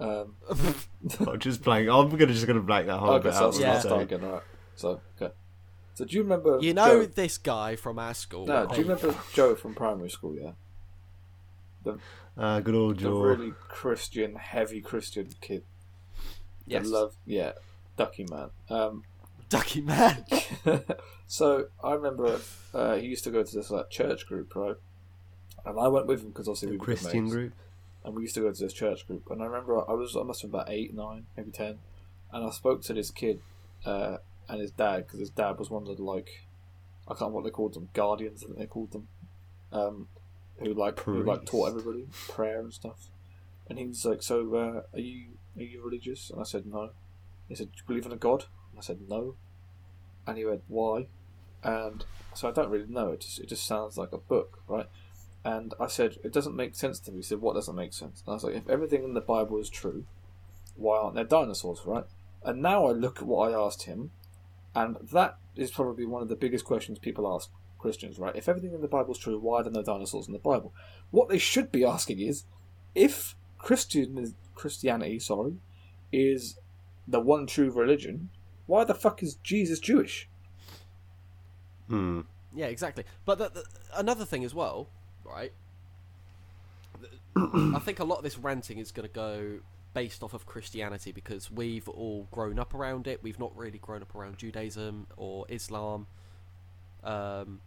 Um, I'll just blank. I'm gonna just gonna blank that whole okay, bit so out. for Yeah. start again. Alright. So okay. So do you remember? You know Joe? this guy from our school. No. right? Do you remember Joe from primary school? Yeah. Ah, good old The Joe. really Christian, heavy Christian kid. that Yes. Love. Yeah. Ducky man. Um, Ducky Man. so I remember uh, he used to go to this like church group, right? And I went with him because obviously The we were Christian mates. group. and we used to go to this church group. And I remember I was I must have been about eight, nine, maybe ten, and I spoke to this kid uh, and his dad because his dad was one of the like I can't remember what they called them guardians. I think they called them, um, who like who like taught everybody prayer and stuff. And he was like, "So uh, are you are you religious?" And I said, "No." He said, "Do you believe in a god?" I said, "No." And he went, "Why?" And so I don't really know. It just it just sounds like a book, right? And I said, it doesn't make sense to me. He said, what doesn't make sense? And I was like, if everything in the Bible is true, why aren't there dinosaurs, right? And now I look at what I asked him, and that is probably one of the biggest questions people ask Christians, right? If everything in the Bible is true, why are there no dinosaurs in the Bible? What they should be asking is, if Christian Christianity, sorry, is the one true religion, why the fuck is Jesus Jewish? Hmm. Yeah, exactly. But the, the, another thing as well, right? I think a lot of this ranting is going to go based off of Christianity because we've all grown up around it. We've not really grown up around Judaism or Islam. Um,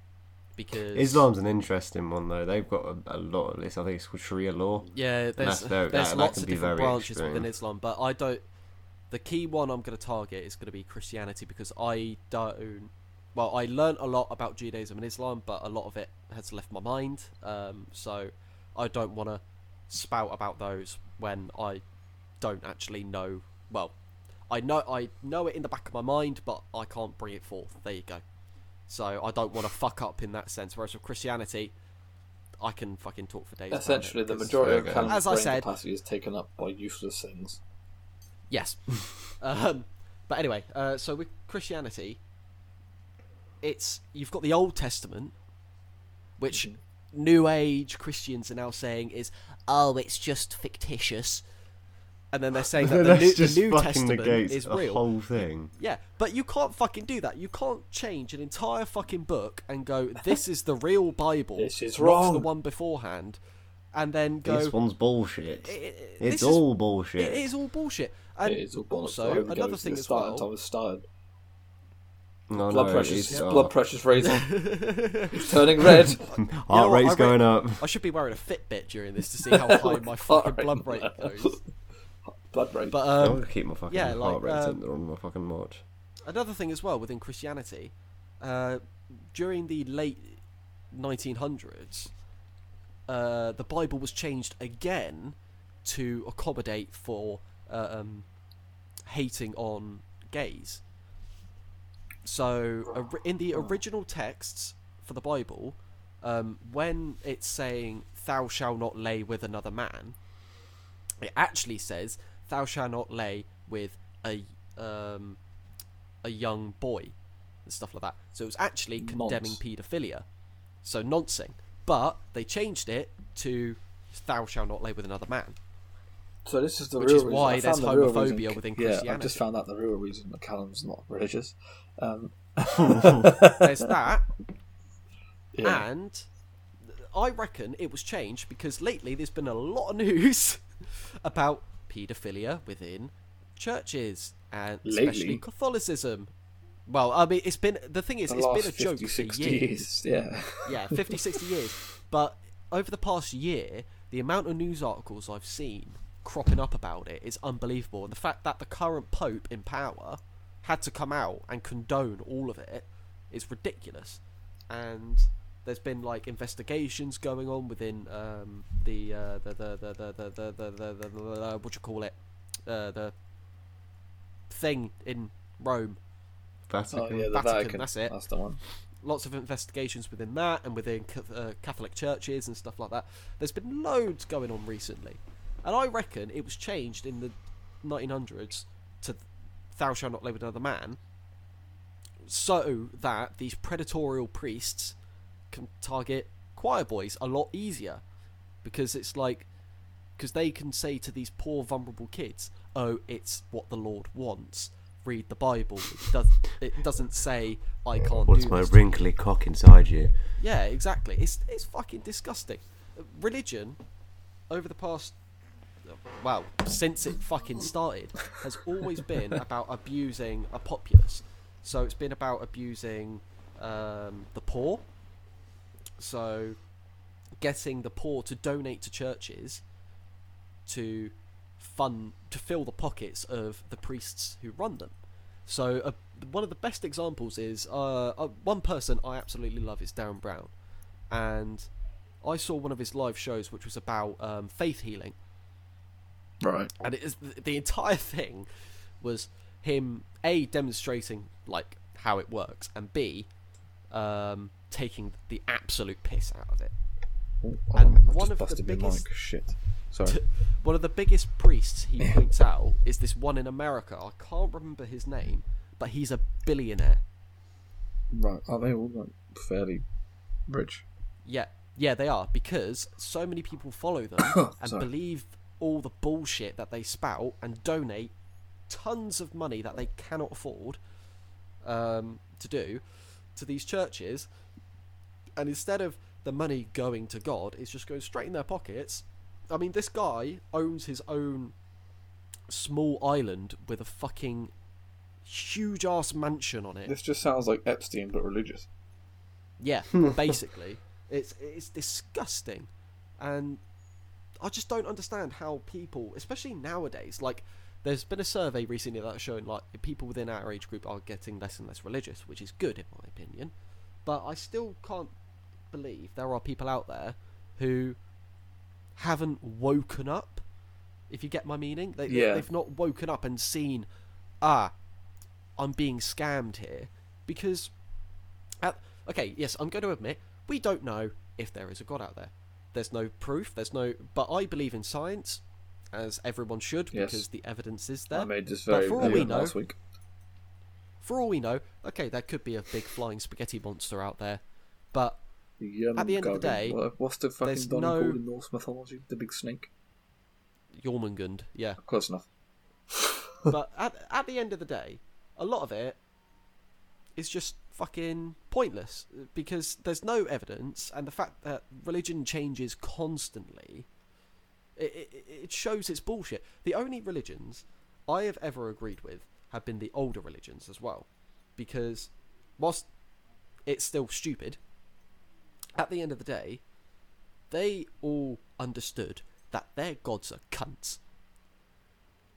because Islam's an interesting one though. They've got a, a lot of this. I think it's called Sharia law. Yeah, there's that's very- there's that- that lots can of different very branches within. Islam, but I don't. The key one I'm going to target is going to be Christianity because I don't. Well, I learnt a lot about Judaism and Islam, but a lot of it has left my mind. Um, so I don't want to spout about those when I don't actually know. Well, I know I know it in the back of my mind, but I can't bring it forth. There you go. So I don't want to fuck up in that sense. Whereas with Christianity, I can fucking talk for days. about it Essentially, the 'cause- majority of Fair Callum's As I brain said- capacity is taken up by useless things. Yes. um, But anyway, uh, so with Christianity, it's you've got the Old Testament, which Mm-hmm. New Age Christians are now saying is oh, it's just fictitious, and then they're saying that the New, the New Testament negates is the real. whole thing. Yeah, but you can't fucking do that. You can't change an entire fucking book and go, "This is the real Bible." This is wrong. the one beforehand, and then go. This one's bullshit. "I- I- It's this is- all bullshit. It is all bullshit. And it is all bollocks. also Right, another thing as well. and Thomas started. No, Blood no, pressure's it's, blood uh, pressure's raising. it's turning red. Heart You know what, rate's I going up. I should be wearing a Fitbit during this to see how high my fucking blood rate goes. blood rate. But I'm um, gonna keep my fucking yeah, heart like, rate um, on my fucking watch. another thing as well within Christianity, uh, during the late 1900s, uh, the Bible was changed again to accommodate for uh, um, hating on gays. So, in the original texts for the Bible, um, when it's saying "Thou shalt not lay with another man," it actually says "Thou shalt not lay with a um, a young boy" and stuff like that. So it was actually condemning paedophilia, so noncing. But they changed it to "Thou shalt not lay with another man." So this is the Which real is reason. why I there's the homophobia reason- within Yeah, I've just found out the real reason that Callum's not religious. Um, There's that, yeah. and I reckon it was changed because lately there's been a lot of news about paedophilia within churches and especially Catholicism. Well, I mean, it's been the thing is, the it's last been a joke 50, for 60 years. years. Yeah. yeah, 50, 60 years. But over the past year, the amount of news articles I've seen cropping up about it is unbelievable. And the fact that the current Pope in power had to come out and condone all of it is ridiculous. And there's been like investigations going on within um, the, uh, the, the, the, the, the, the, the, the, the, the, what you call it, uh, the thing in Rome. Oh Vatican. yeah, the Vatican, Vatican. that's it. That's the one. lots of investigations within that and within uh, Catholic churches and stuff like that. There's been loads going on recently, and I reckon it was changed in the 1900s to "Thou shalt not lay with another man," so that these predatorial priests can target choir boys a lot easier, because it's like because they can say to these poor vulnerable kids, "Oh, it's what the Lord wants." Read the Bible. It does. It doesn't say I can't What's my wrinkly cock inside you? Yeah, exactly. It's it's fucking disgusting. Religion, over the past, well, since it fucking started, has always been about abusing a populace. So it's been about abusing um, the poor. So getting the poor to donate to churches to fund to fill the pockets of the priests who run them. So uh, one of the best examples is uh, uh, one person I absolutely love is Derren Brown, and I saw one of his live shows which was about um, faith healing, Right. and it is the entire thing was him a demonstrating like how it works, and b um, taking the absolute piss out of it. Oh, And I've one just of the busted my biggest- mic. Shit. Sorry. One of the biggest priests he points out is this one in America. I can't remember his name, but he's a billionaire. right. Are they all like fairly rich? Yeah, yeah, they are because so many people follow them and Sorry. believe all the bullshit that they spout and donate tons of money that they cannot afford um, to do to these churches, and instead of the money going to God, it's just going straight in their pockets. I mean, this guy owns his own small island with a fucking huge ass mansion on it. This just sounds like Epstein, but religious. Yeah, basically, it's it's disgusting, and I just don't understand how people, especially nowadays, like there's been a survey recently that's showing like people within our age group are getting less and less religious, which is good in my opinion, but I still can't believe there are people out there who haven't woken up. If you get my meaning, they, Yeah. they've not woken up and seen, ah, I'm being scammed here because at, okay, yes, I'm going to admit we don't know if there is a god out there. There's no proof. There's no, but I believe in science, as everyone should, Yes. because the evidence is there. I made this But very for all we know- last week. for all we know, okay, there could be a big flying spaghetti monster out there, but The, um, At the end of the day, what's the fucking there's no- called in Norse mythology? The big snake. Jormungand, yeah. Close enough. but at, at the end of the day, a lot of it is just fucking pointless because there's no evidence, and the fact that religion changes constantly, it, it, it shows it's bullshit. The only religions I have ever agreed with have been the older religions as well, because whilst it's still stupid, at the end of the day, they all understood that their gods are cunts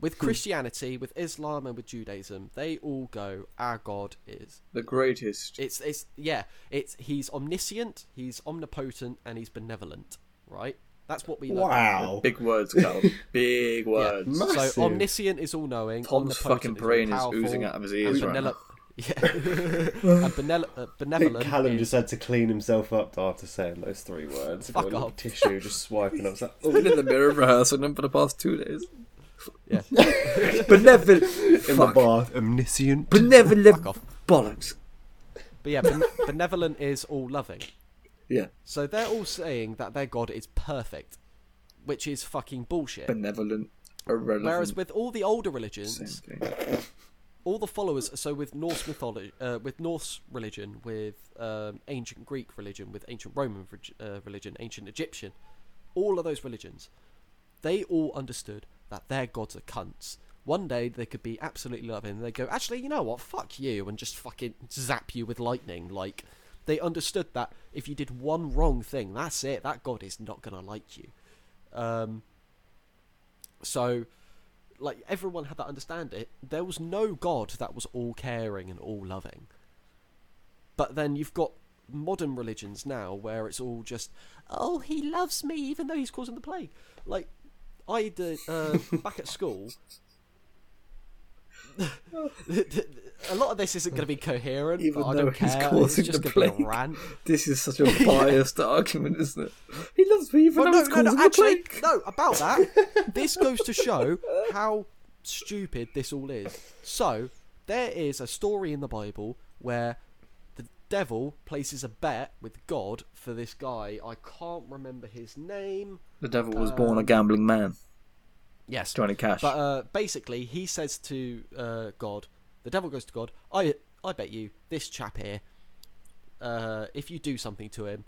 with Christianity, with Islam, and with Judaism, they all go, "Our God is." The greatest. It's it's yeah, it's he's omniscient, he's omnipotent, and he's benevolent. Right? That's what we learn. Wow. Big words, Callum. Big Yeah. words. Massive. So omniscient is all knowing. Tom's fucking brain is oozing out of his ears and right now. Yeah. and benele- uh, benevolent. Callum is- just had to clean himself up after saying those three words. Fuck Got a little off. tissue just swiping. up. was like, I've been in the mirror rehearsing them for the past two days. Yeah. Benevolent. in the Fuck. bath, omniscient. Benevolent Fuck off. bollocks. But yeah, ben- benevolent is all loving. Yeah. So they're all saying that their God is perfect, which is fucking bullshit. Benevolent. Irrelevant. Whereas with all the older religions, all the followers so with norse mythology uh, with norse religion with um, ancient greek religion with ancient roman reg- uh, religion ancient egyptian all of those religions they all understood that their gods are cunts one day they could be absolutely loving they go actually you know what fuck you and just fucking zap you with lightning like they understood that if you did one wrong thing that's it that god is not gonna like you um, so like everyone had that understanding. There was no god that was all caring and all loving. But then you've got modern religions now where it's all just, oh, he loves me even though he's causing the plague. Like I did uh, back at school. a lot of this isn't going to be coherent, Even but I though don't he's care. causing It's just the going to be a rant. This is such a biased argument, isn't it? He loves me even Well, though no, no, causing no, the actually, plague. no, about that. this goes to show how stupid this all is. So, there is a story in the Bible where devil places a bet with God for this guy. I can't remember his name. The devil was born a gambling man. Yes. Johnny Cash. But uh, basically, he says to uh, God, the devil goes to God, I, I bet you this chap here, uh, if you do something to him,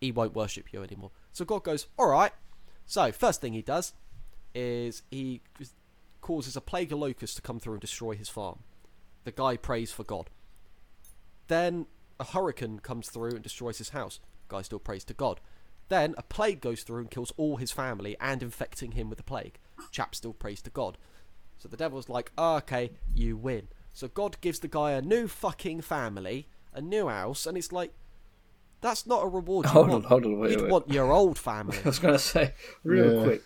he won't worship you anymore. So God goes, all right. So first thing he does is he causes a plague of locusts to come through and destroy his farm. The guy prays for God. Then a hurricane comes through and destroys his house. Guy still prays to God. Then a plague goes through and kills all his family and infecting him with the plague. Chap still prays to God. So the devil's like, oh, okay, you win. So God gives the guy a new fucking family, a new house, and it's like, that's not a reward you Hold on, hold on, wait, You'd wait. want your old family. I was going to say, real Yeah. quick,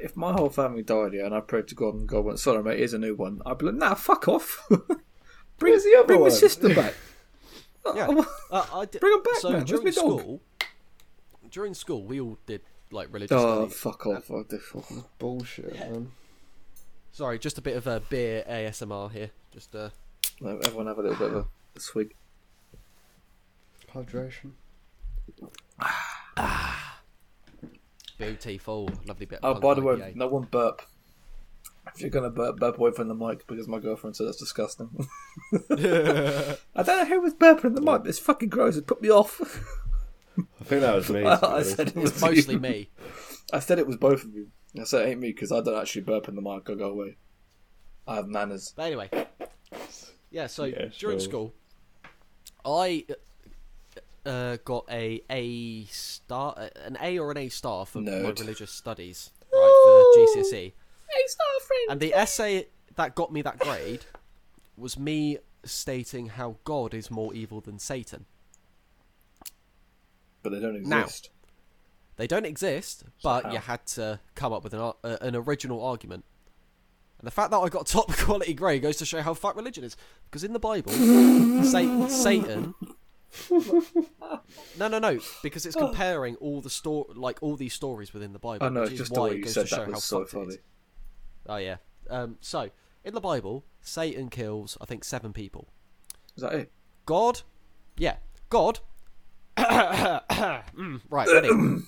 if my whole family died here and I prayed to God and God went, sorry, mate, here's a new one, I'd be like, nah, fuck off. bring the other bring one? my sister back. Yeah. Uh, I did, Bring 'em back, so man. Where's during my dog? school, during school, we all did like religious Oh, studies. fuck off. I do fuck off. Bullshit, man. Sorry, just a bit of a beer ASMR here. Just uh, No, everyone have a little bit of a, a swig. Hydration. beautiful, lovely bit. Oh, Of by the punk way, IPA. no one burp. If you're gonna burp, burp away from the mic because my girlfriend said that's disgusting. I don't know who was burping the mic. but It's fucking gross. It put me off. I think that was me. to be I said it was mostly you. me. I said it was both of you. I said it ain't me because I don't actually burp in the mic. I go away. I have manners. But anyway, yeah. So Yeah, during sure. school, I uh, got a A star, uh, an A or an A star for my religious studies, right for GCSE. Hey, star friend. And the essay that got me that grade was me stating how God is more evil than Satan. But they don't Now. exist. They don't exist, but how? you had to come up with an uh, an original argument. And the fact that I got top quality grade goes to show how fucked religion is. Because in the Bible, Sa- Satan. No, no, no. Because it's comparing all the sto- like all these stories within the Bible. I know. which is Just the why way you said that was so fucked it is. funny. Oh yeah. Um, so in the Bible, Satan kills I think seven people. Is that it? God, yeah, God. Mm, right, ready.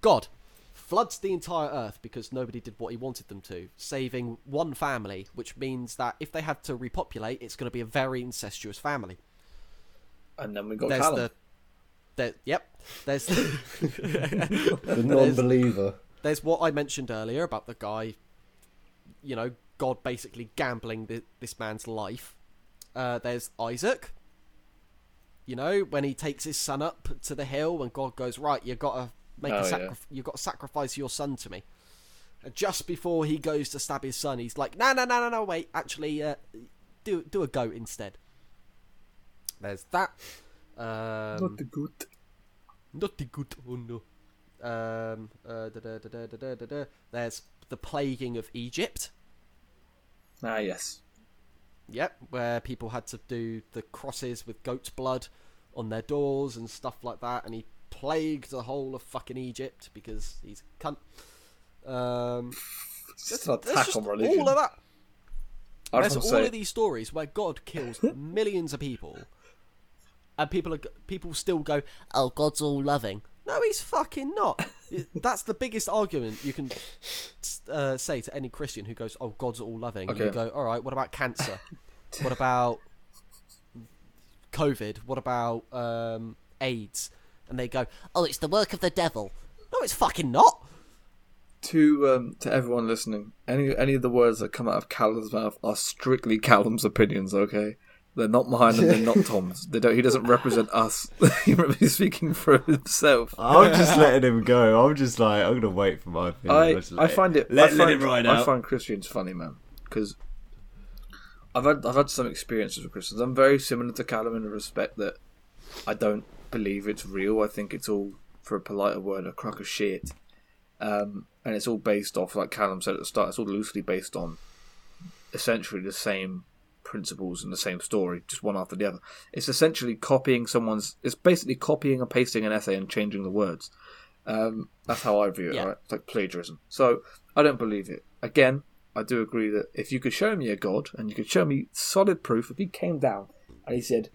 God floods the entire earth because nobody did what he wanted them to, saving one family, which means that if they had to repopulate, it's going to be a very incestuous family. And then we got There's Callum. the, there, yep. There's The non-believer. There's what I mentioned earlier about the guy, you know, God basically gambling the, this man's life. Uh, there's Isaac. You know, when he takes his son up to the hill, and God goes, "Right, you got to make Oh, a yeah. you got to sacrifice your son to me." And just before he goes to stab his son, he's like, "No, no, no, no, no, wait, actually, uh, do do a goat instead." There's that. Um, Not the good. not the good oh no. Um, uh, There's the plaguing of Egypt. Ah, yes. Yep, where people had to do the crosses with goat's blood on their doors and stuff like that, and he plagued the whole of fucking Egypt because he's a cunt. Um, just an attack on religion. All of that. There's all say... of these stories where God kills millions of people, and people are people still go, "Oh, God's all loving." No, he's fucking not. That's the biggest argument you can uh, say to any Christian who goes, "Oh, God's all loving." And You go, "All right, what about cancer? what about COVID? What about um, AIDS?" And they go, Oh, it's the work of the devil. "No, it's fucking not." to um, to everyone listening, any any of the words that come out of Callum's mouth are strictly Callum's opinions. Okay, they're not mine and they're not Tom's. They don't. He doesn't represent us. He's speaking for himself. I'm just letting him go. I'm just like, I'm gonna wait for my opinion. I, I find it. Let, I let find, it ride I out. find Christians funny, man, because I've had I've had some experiences with Christians. I'm very similar to Callum in the respect that I don't believe it's real. I think it's all, for a politer word, a crock of shit. Um, and it's all based off, like Callum said at the start, it's all loosely based on essentially the same principles in the same story, just one after the other. It's essentially copying someone's. It's basically copying and pasting an essay and changing the words. Um, that's how I view it. Yeah. Right? It's like plagiarism. So I don't believe it. Again, I do agree that if you could show me a god and you could show me solid proof, if he came down and he said,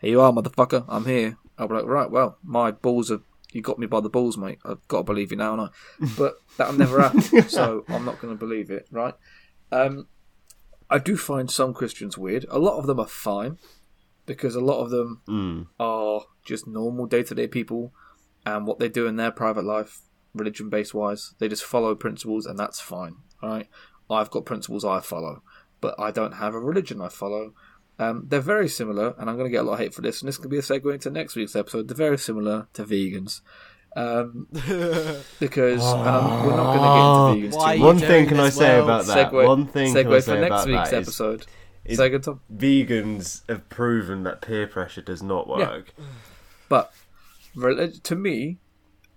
"Here you are, motherfucker, I'm here," I'll be like, "Right, well, my balls are." You got me by the balls, mate. I've got to believe you now, and I. But that'll never happen, so I'm not going to believe it, right? Um, I do find some Christians weird. A lot of them are fine because a lot of them Mm. are just normal day to day people and what they do in their private life, religion based wise, they just follow principles and that's fine. Alright? I've got principles I follow, but I don't have a religion I follow. Um, they're very similar, and I'm going to get a lot of hate for this, and this could be a segue into next week's episode. They're very similar to vegans. Um, because and I'm, we're not going to get ah. into vegans Why too One doing thing can I say well? about that? Segue, One thing can I say for next about week's that is episode. is- Say again, Tom. vegans have proven that peer pressure does not work. But relig- to me,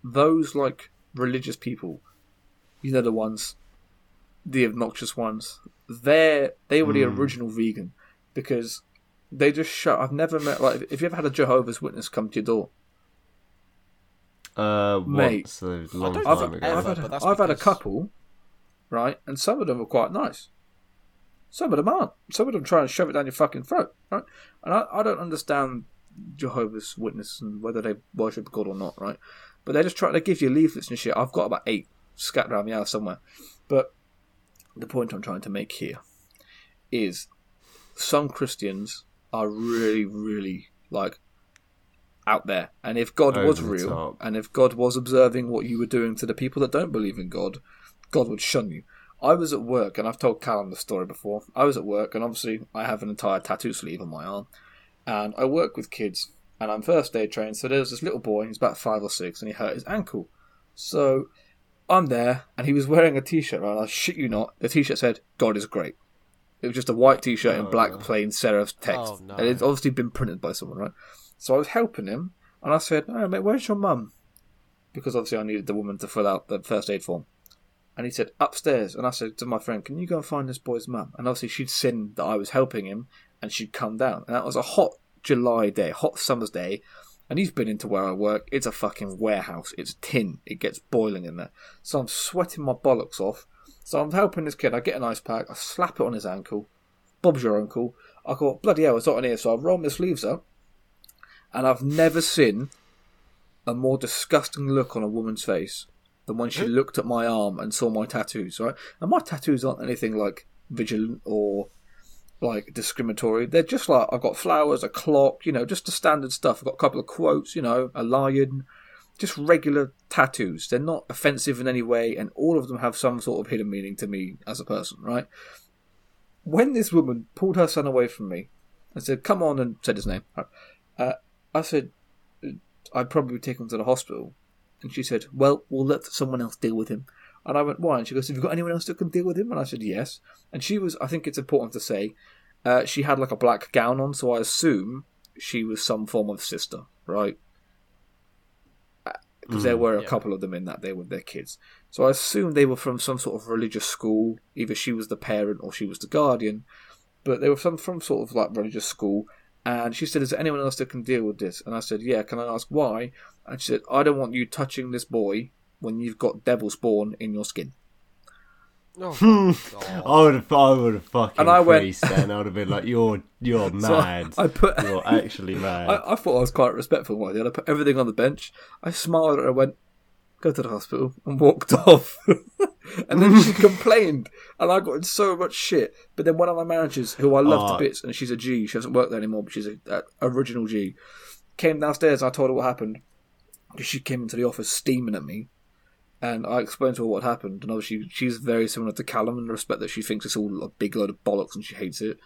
those like religious people, you know the ones, the obnoxious ones, they they were the hmm. original vegan because they just shut. I've never met like if you ever had a Jehovah's Witness come to your door, Uh, Mate, once a long don't I've, time think ago. I've had, but that's I've had a couple, right, and some of them are quite nice. Some of them aren't. Some of them try and shove it down your fucking throat, right? And I, I don't understand Jehovah's Witness and whether they worship God or not, right? But they just try. They give you leaflets and shit. I've got about eight scattered around the house somewhere. But the point I'm trying to make here is some Christians are really, really like out there. And if God was Over the real, top. and if God was observing what you were doing to the people that don't believe in God, God would shun you. I was at work, and I've told Callum the story before. I was at work, and obviously I have an entire tattoo sleeve on my arm, and I work with kids, and I'm first aid trained. So there's this little boy, he's about five or six, and he hurt his ankle. So I'm there, and he was wearing a t-shirt, right? I shit you not. The t-shirt said, "God is great." It was just a white t-shirt in black oh. plain serif text, Oh, no. and it's obviously been printed by someone, right? So I was helping him, and I said, "Oh, mate, where's your mum?" Because obviously I needed the woman to fill out the first aid form. And he said, upstairs. And I said to my friend, can you go and find this boy's mum? And obviously she'd seen that I was helping him and she'd come down. And that was a hot July day, hot summer's day. And he's been into where I work. It's a fucking warehouse. It's tin. It gets boiling in there. So I'm sweating my bollocks off. So I'm helping this kid. I get an ice pack. I slap it on his ankle. Bob's your uncle. I thought, bloody hell, it's hot in here. So I rolled my sleeves up, and I've never seen a more disgusting look on a woman's face than when she looked at my arm and saw my tattoos, right? And my tattoos aren't anything like vigilant or like discriminatory. They're just like I've got flowers, a clock, you know, just the standard stuff. I've got a couple of quotes, you know, a lion, just regular tattoos. They're not offensive in any way, and all of them have some sort of hidden meaning to me as a person, right? When this woman pulled her son away from me and said, "Come on," and said his name, uh, I said, uh, "I'd probably take him to the hospital." And she said, Well, we'll let someone else deal with him. And I went, Why? And she goes, Have you got anyone else that can deal with him? And I said, Yes. And she was, I think it's important to say, uh, she had like a black gown on, so I assume she was some form of sister, right? Uh, because there mm, were a yeah. couple of them in that day with their kids. So I assume they were from some sort of religious school. Either she was the parent or she was the guardian. But they were from, from sort of like religious school. And she said, Is there anyone else that can deal with this? And I said, Yeah, can I ask why? And she said, I don't want you touching this boy when you've got devil spawn in your skin. Oh. I would have, I would have fucking And I went- then. I would have been like, "You're, you're So mad. I put you're actually mad." I, I thought I was quite respectful one day. I put everything on the bench. I smiled at her and went, Go to the hospital and walked off. and then she complained and I got in so much shit. But then one of my managers, who I love Oh. to bits, and she's a G, she doesn't work there anymore, but she's a, a original G, came downstairs and I told her what happened. Because she came into the office steaming at me. And I explained to her what happened, and obviously she's very similar to Callum in the respect that she thinks it's all a big load of bollocks and she hates it.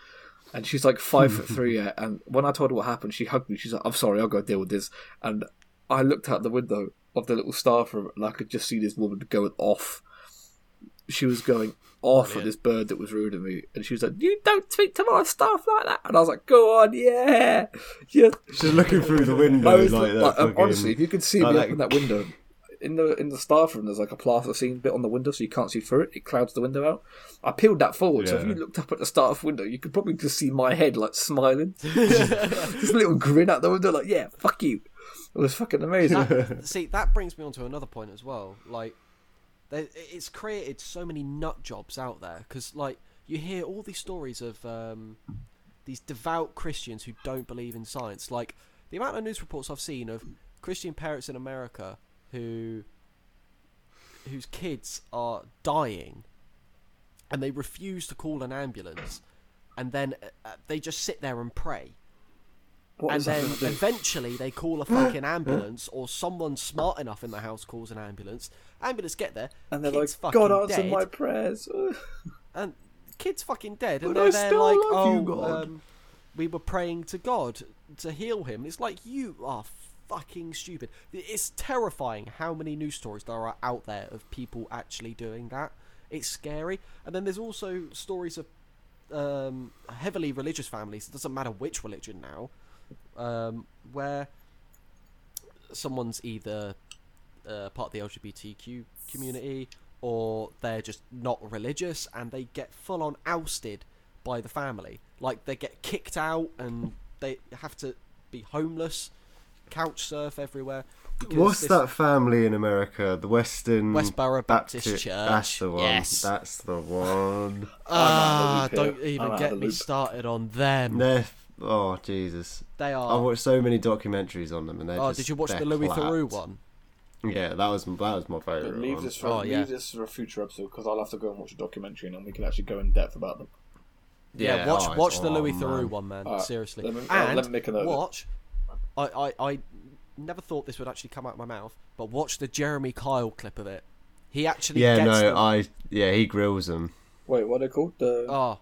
And she's like five foot three, yeah. And when I told her what happened, she hugged me. She's like, "I'm sorry, I'll go deal with this." And I looked out the window of the little staff room, and I could just see this woman going off. She was going off at this bird that was rude to me, and she was like, "You don't speak to my staff like that." And I was like, "Go on, yeah, yeah." She's looking through the window I was like that. like, um, fucking- honestly, if you could see like me that- open that window in the in the staff room, there's like a plasticine bit on the window, so you can't see through it. It clouds the window out. I peeled that forward, so if you looked up at the staff window, you could probably just see my head like smiling, just a little grin out the window, like yeah, fuck you. It was fucking amazing. That- see, that brings me on to another point as well. Like, it's created so many nut jobs out there because, like, you hear all these stories of um, these devout Christians who don't believe in science. Like, the amount of news reports I've seen of Christian parents in America who whose kids are dying and they refuse to call an ambulance and then uh, they just sit there and pray What and then eventually they call a fucking ambulance, or someone smart enough in the house calls an ambulance. Ambulance get there, and they're like, God answer dead, my prayers. and kid's fucking dead, and they're still like, oh, you, God." Um, we were praying to God to heal him. It's like you are fucking stupid. It's terrifying how many news stories there are out there of people actually doing that. It's scary, and then there's also stories of um, heavily religious families. It doesn't matter which religion now, um, where someone's either uh, part of the LGBTQ community or they're just not religious and they get full on ousted by the family. Like they get kicked out and they have to be homeless, couch surf everywhere. What's that family in America? The Western Westboro Baptist Church. That's the one. Yes. That's the one. Ah, I'm out of the loop don't even I'm get me started on them. They're oh Jesus. They are. I are. watched so many documentaries on them, and they're Oh, just, did you watch the Louis clapped. Theroux one? Yeah, that was that was my favourite. leave one. this for Oh, leave yeah. this for a future episode because I'll have to go and watch a documentary and then we can actually go in depth about them. Yeah, Yeah, watch oh, watch the oh, Louis man. Theroux one, man. Alright, Seriously, let me- uh, and let me make a note watch. I, I I never thought this would actually come out of my mouth, but watch the Jeremy Kyle clip of it. He actually Yeah, gets no, them. I yeah he grills them. Wait, what are they called? The Oh,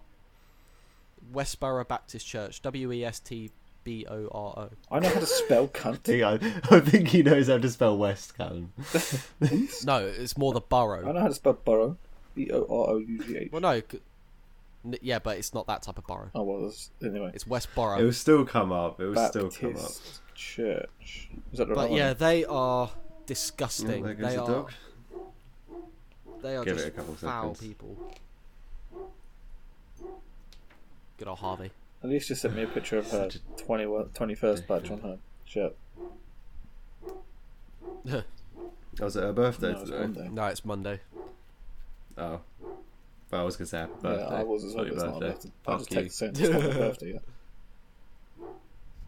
Westboro Baptist Church. W e s t b o r o. I know how to spell cunt. I think, I, I think he knows how to spell West Callum. No, it's more the borough. I borough. know how to spell borough. B O R O U G H. Well, no. c- n- Yeah, but it's not that type of borough. Oh well, that's- anyway. It's Westboro. It will still come up. It will still come up. Baptist Church. Is that the But right yeah, one? they are Oh, disgusting. there goes they the are. dog. They are Give it just a couple foul seconds. people. Good old Harvey. At least just sent me a picture of her 20, 21st badge on her shirt. Was oh, it her birthday No, it's today? Monday. no, it's Monday. Oh, But I was gonna say happy Yeah. I was as well. Happy but It's not my birthday. birthday. I Fuck just you. take the same. It's not my birthday. Yeah.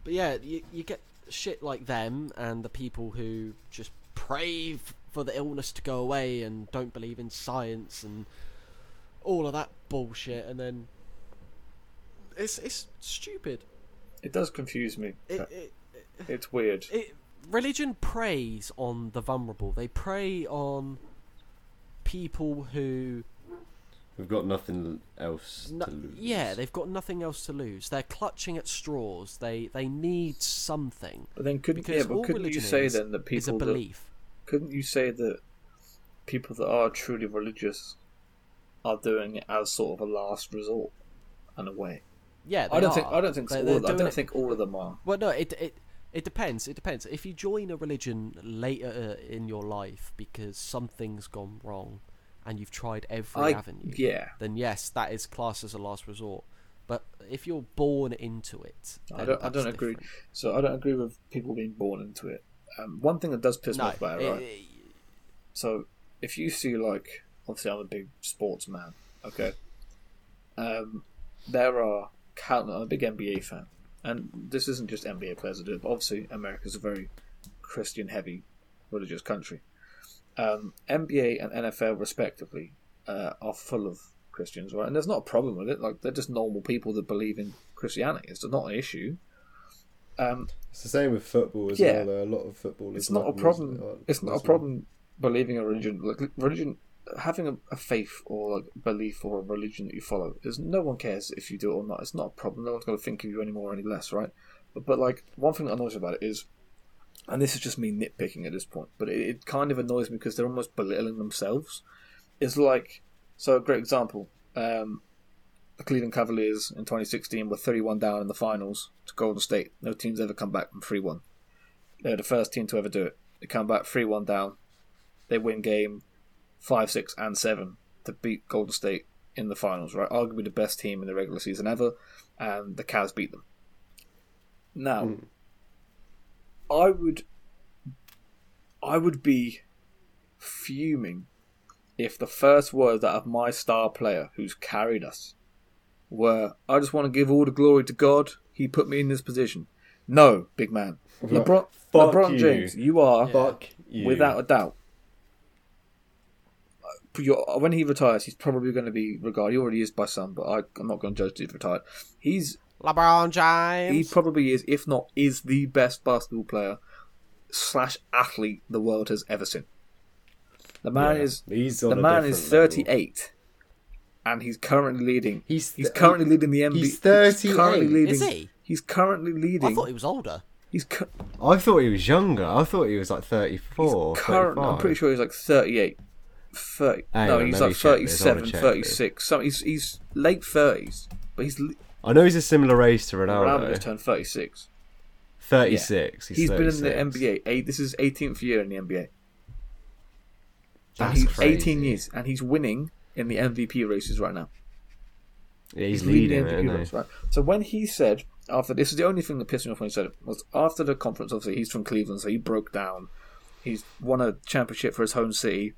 But yeah, you, you get shit like them and the people who just pray f- for the illness to go away and don't believe in science and all of that bullshit, and then it's it's stupid. It does confuse me. It, it, It's weird. it religion preys on the vulnerable. They prey on people who We've got nothing else No, to lose. yeah, they've got nothing else to lose. They're clutching at straws. They they need something But then couldn't yeah, but couldn't you say is, then that is a people that belief. couldn't you say that people that are truly religious are doing it as sort of a last resort in a way? Yeah, I don't think. I don't think so. all, I don't it- think all of them are. Well, no, it it it depends. It depends. If you join a religion later uh, in your life because something's gone wrong, and you've tried every I avenue, yeah. then yes, that is classed as a last resort. But if you're born into it, I don't. I don't agree. different. So I don't agree with people being born into it. Um, one thing that does piss me off about it, right? it- So if you see like obviously I'm a big sports man, okay. Um, there are countless. I'm a big NBA fan, and this isn't just NBA players that do it. But obviously, America's a very Christian-heavy, religious country. Um, NBA and NFL, respectively, uh, are full of Christians, right? And there's not a problem with it. Like they're just normal people that believe in Christianity. It's not an issue. Um, It's the same with football as Yeah. well. Though. A lot of football. it's not a problem. uh, It's not a problem believing a religion. Like religion, having a, a faith or like belief or a religion that you follow is no one cares if you do it or not. It's not a problem. No one's going to think of you any more or any less, right? But, but like one thing that annoys about it is, and this is just me nitpicking at this point, but it, it kind of annoys me because they're almost belittling themselves. It's like so a great example. Um, the Cleveland Cavaliers in 2016 were 31 down in the finals to Golden State. No team's ever come back from 3 1. They're the first team to ever do it. They come back 3 1 down. They win game 5, 6, and 7 to beat Golden State in the finals, right? Arguably the best team in the regular season ever, and the Cavs beat them. Now, hmm. I would. I would be fuming if the first words out of my star player who's carried us were, I just want to give all the glory to God. He put me in this position. No, big man. LeBron, Fuck LeBron you. James, you are, Fuck without a doubt. You're- When he retires, he's probably going to be regarded. He already is by some, but I, I'm not going to judge that he's retired. He's LeBron James. he probably is, if not is, the best basketball player slash athlete the world has ever seen. The man Yeah, is he's the man is different level. 38, and he's currently leading. He's He's th- currently leading the NBA. he's currently 38. leading. Is he? He's currently leading. I thought he was older. he's cu- I thought he was younger. I thought he was like 34. current. I'm pretty sure he's like 38. 30. Hang no, on, he's like check this. I wanna 37, 36. So he's he's late 30s, but he's I know he's a similar age to Ronaldo Ronaldo. just turned 36. 36. He's, he's been in the NBA. Eight, this is 18th year in the NBA. And That's he's crazy. 18 years, and he's winning in the MVP races right now. Yeah, he's, leading leading, the MVP isn't race, right? So when he said after this is the only thing that pissed me off when he said it was after the conference. Obviously, he's from Cleveland, so he broke down. He's won a championship for his home city.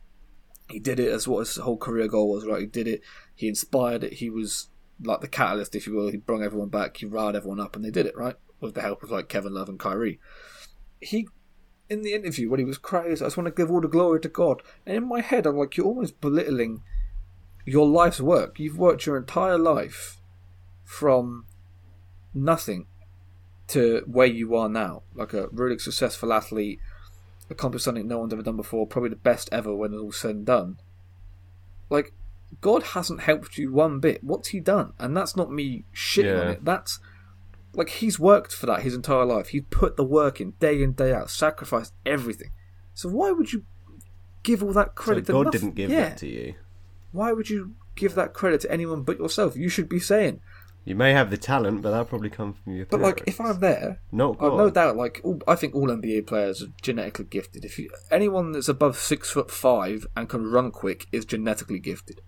He did it as what his whole career goal was. Right, he did it. He inspired it. He was like the catalyst, if you will. He brought everyone back. He riled everyone up, and they did it right with the help of like Kevin Love and Kyrie. He in the interview when he was crying, I just want to give all the glory to God. And in my head, I'm like, you're almost belittling your life's work. You've worked your entire life from nothing to where you are now, like a really successful athlete, accomplished something no one's ever done before, probably the best ever when it's all said and done. Like, God hasn't helped you one bit. What's He done? And that's not me shitting on it. That's like He's worked for that his entire life. He's put the work in day in day out, sacrificed everything. So why would you give all that So credit to God nothing? didn't give yeah. that to you. Why would you give that credit to anyone but yourself? You should be saying, You may have the talent, but that'll probably come from your but parents. like, if I'm there, Not I've no doubt. Like, all, I think all NBA players are genetically gifted. If you, anyone that's above six foot five and can run quick is genetically gifted.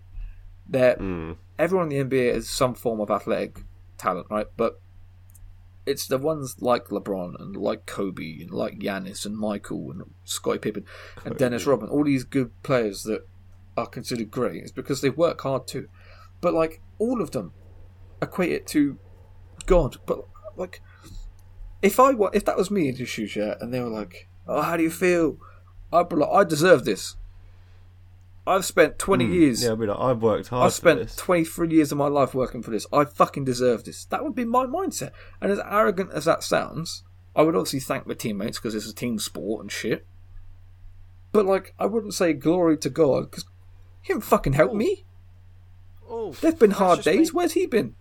They're Mm. everyone in the NBA has some form of athletic talent, right? But it's the ones like LeBron and like Kobe and like Giannis and Michael and Scottie Pippen and Dennis Rodman, all these good players that are considered great. It's because they work hard too. but like all of them equate it to God. But like, if I wa- if that was me in his shoes, yeah, and they were like, "Oh, how do you feel?" I'd be like, "I deserve this. I've spent twenty years. Hmm. Yeah, I'll be like, I've worked hard. I've spent 23 years of my life working for this. I fucking deserve this. That would be my mindset. And as arrogant as that sounds, I would obviously thank my teammates because it's a team sport and shit. But, like, I wouldn't say glory to God because he didn't fucking help me. Oh, There've been hard days. made- Where's he been?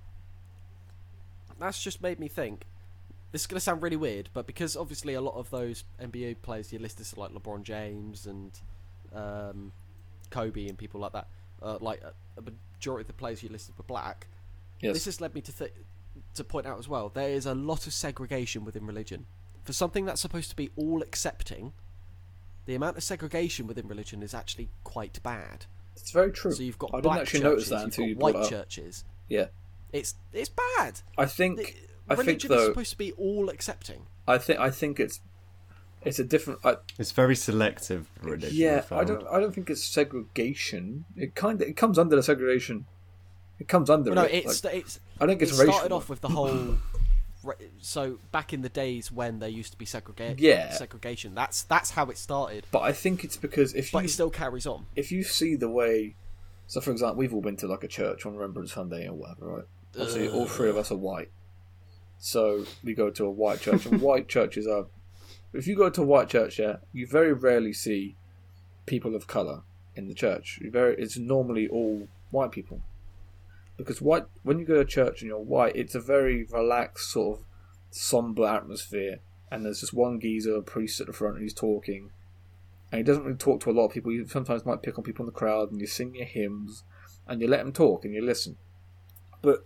That's just made me think. This is going to sound really weird, but because obviously a lot of those NBA players you listed, so like LeBron James and um, Kobe and people like that, uh, like a, a majority of the players you listed were black. Yes. This has led me to th- to point out as well there is a lot of segregation within religion for something that's supposed to be all accepting. The amount of segregation within religion is actually quite bad. It's very true. So you've got I didn't black actually churches, notice that you've got you white churches. Yeah. It's it's bad. I think. The- I think, religion though- is supposed to be all accepting. I think. I think it's. It's a different. I, It's very selective religion. yeah, I found. don't. I don't think it's segregation. It kind of. It comes under the segregation. It comes under Well, no, it. it's Like, it's I think it it's started racial. off with the whole. So back in the days when there used to be segregation, Yeah. segregation. That's that's how it started, But I think it's because if but you it still carries on. if you see the way, so for example, we've all been to like a church on Remembrance Sunday or whatever, right? Obviously, all three of uh. us are white, so we go to a white church, and white churches are. If you go to a white church, yeah, you very rarely see people of color in the church. You very, it's normally all white people, because white when you go to church and you're white, it's a very relaxed sort of somber atmosphere, and there's just one geezer, a priest at the front, and he's talking and he doesn't really talk to a lot of people. You sometimes might pick on people in the crowd, and you sing your hymns, and you let them talk, and you listen. But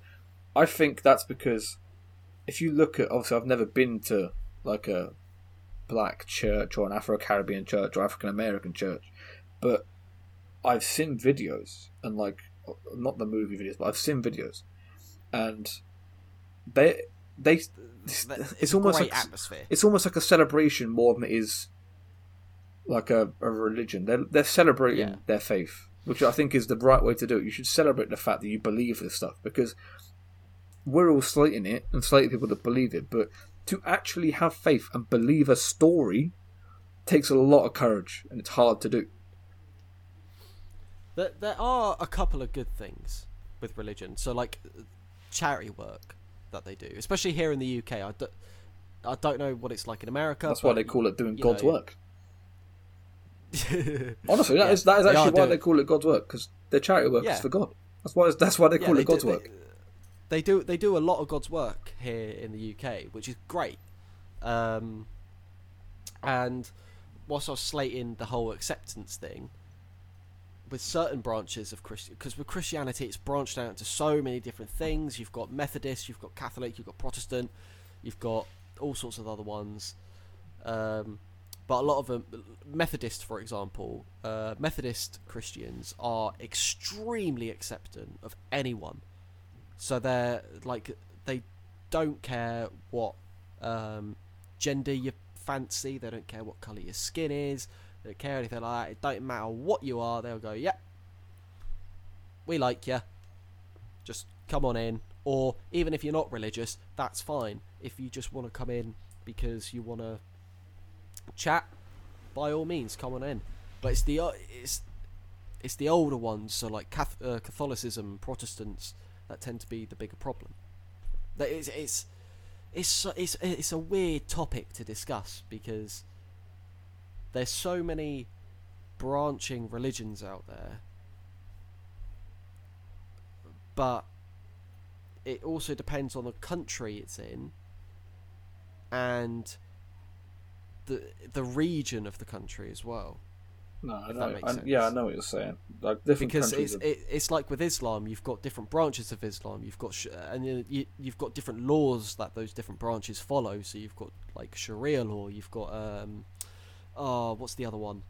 I think that's because if you look at, obviously, I've never been to like a black church or an Afro Caribbean church or African American church, but I've seen videos and like not the movie videos, but I've seen videos, and they they it's, It's, almost like atmosphere. it's almost like a celebration more than it is like a, a religion. They're they're celebrating Yeah. their faith, which I think is the right way to do it. You should celebrate the fact that you believe this stuff because we're all slating it and slating people that believe it, but to actually have faith and believe a story takes a lot of courage and it's hard to do. There, there are a couple of good things with religion. So, like charity work that they do, especially here in the UK. I, do, I don't know what it's like in America. That's why they call it doing God's know- work. Honestly, that Yeah, is that is actually why they call it God's work because their charity work Yeah. is for God. That's why that's why they Yeah, call they it God's do, work. They, they do they do a lot of God's work here in the UK, which is great. Um, and whilst I was slating the whole acceptance thing, with certain branches of Christian, because with Christianity it's branched out into so many different things. You've got Methodist, you've got Catholic, you've got Protestant, you've got all sorts of other ones. Um, but a lot of them, Methodist, for example, uh, Methodist Christians are extremely acceptant of anyone. So they're like they don't care what um, gender you fancy. They don't care what color your skin is. They don't care anything like that. It don't matter what you are. They'll go, "Yep, we like you. Just come on in." Or even if you're not religious, that's fine. If you just want to come in because you want to chat, by all means, come on in. But it's the uh, it's it's the older ones, so like uh, Catholicism, Protestants, that tend to be the bigger problem. That it's it's it's it's it's a weird topic to discuss because there's so many branching religions out there, but it also depends on the country it's in and the the region of the country as well. No, I If know. that makes I- yeah, I know what you're saying. Like different because countries. it's are- it, it's like with Islam, you've got different branches of Islam. You've got sh- and you, you you've got different laws that those different branches follow. So you've got like Sharia law. You've got um, oh, what's the other one?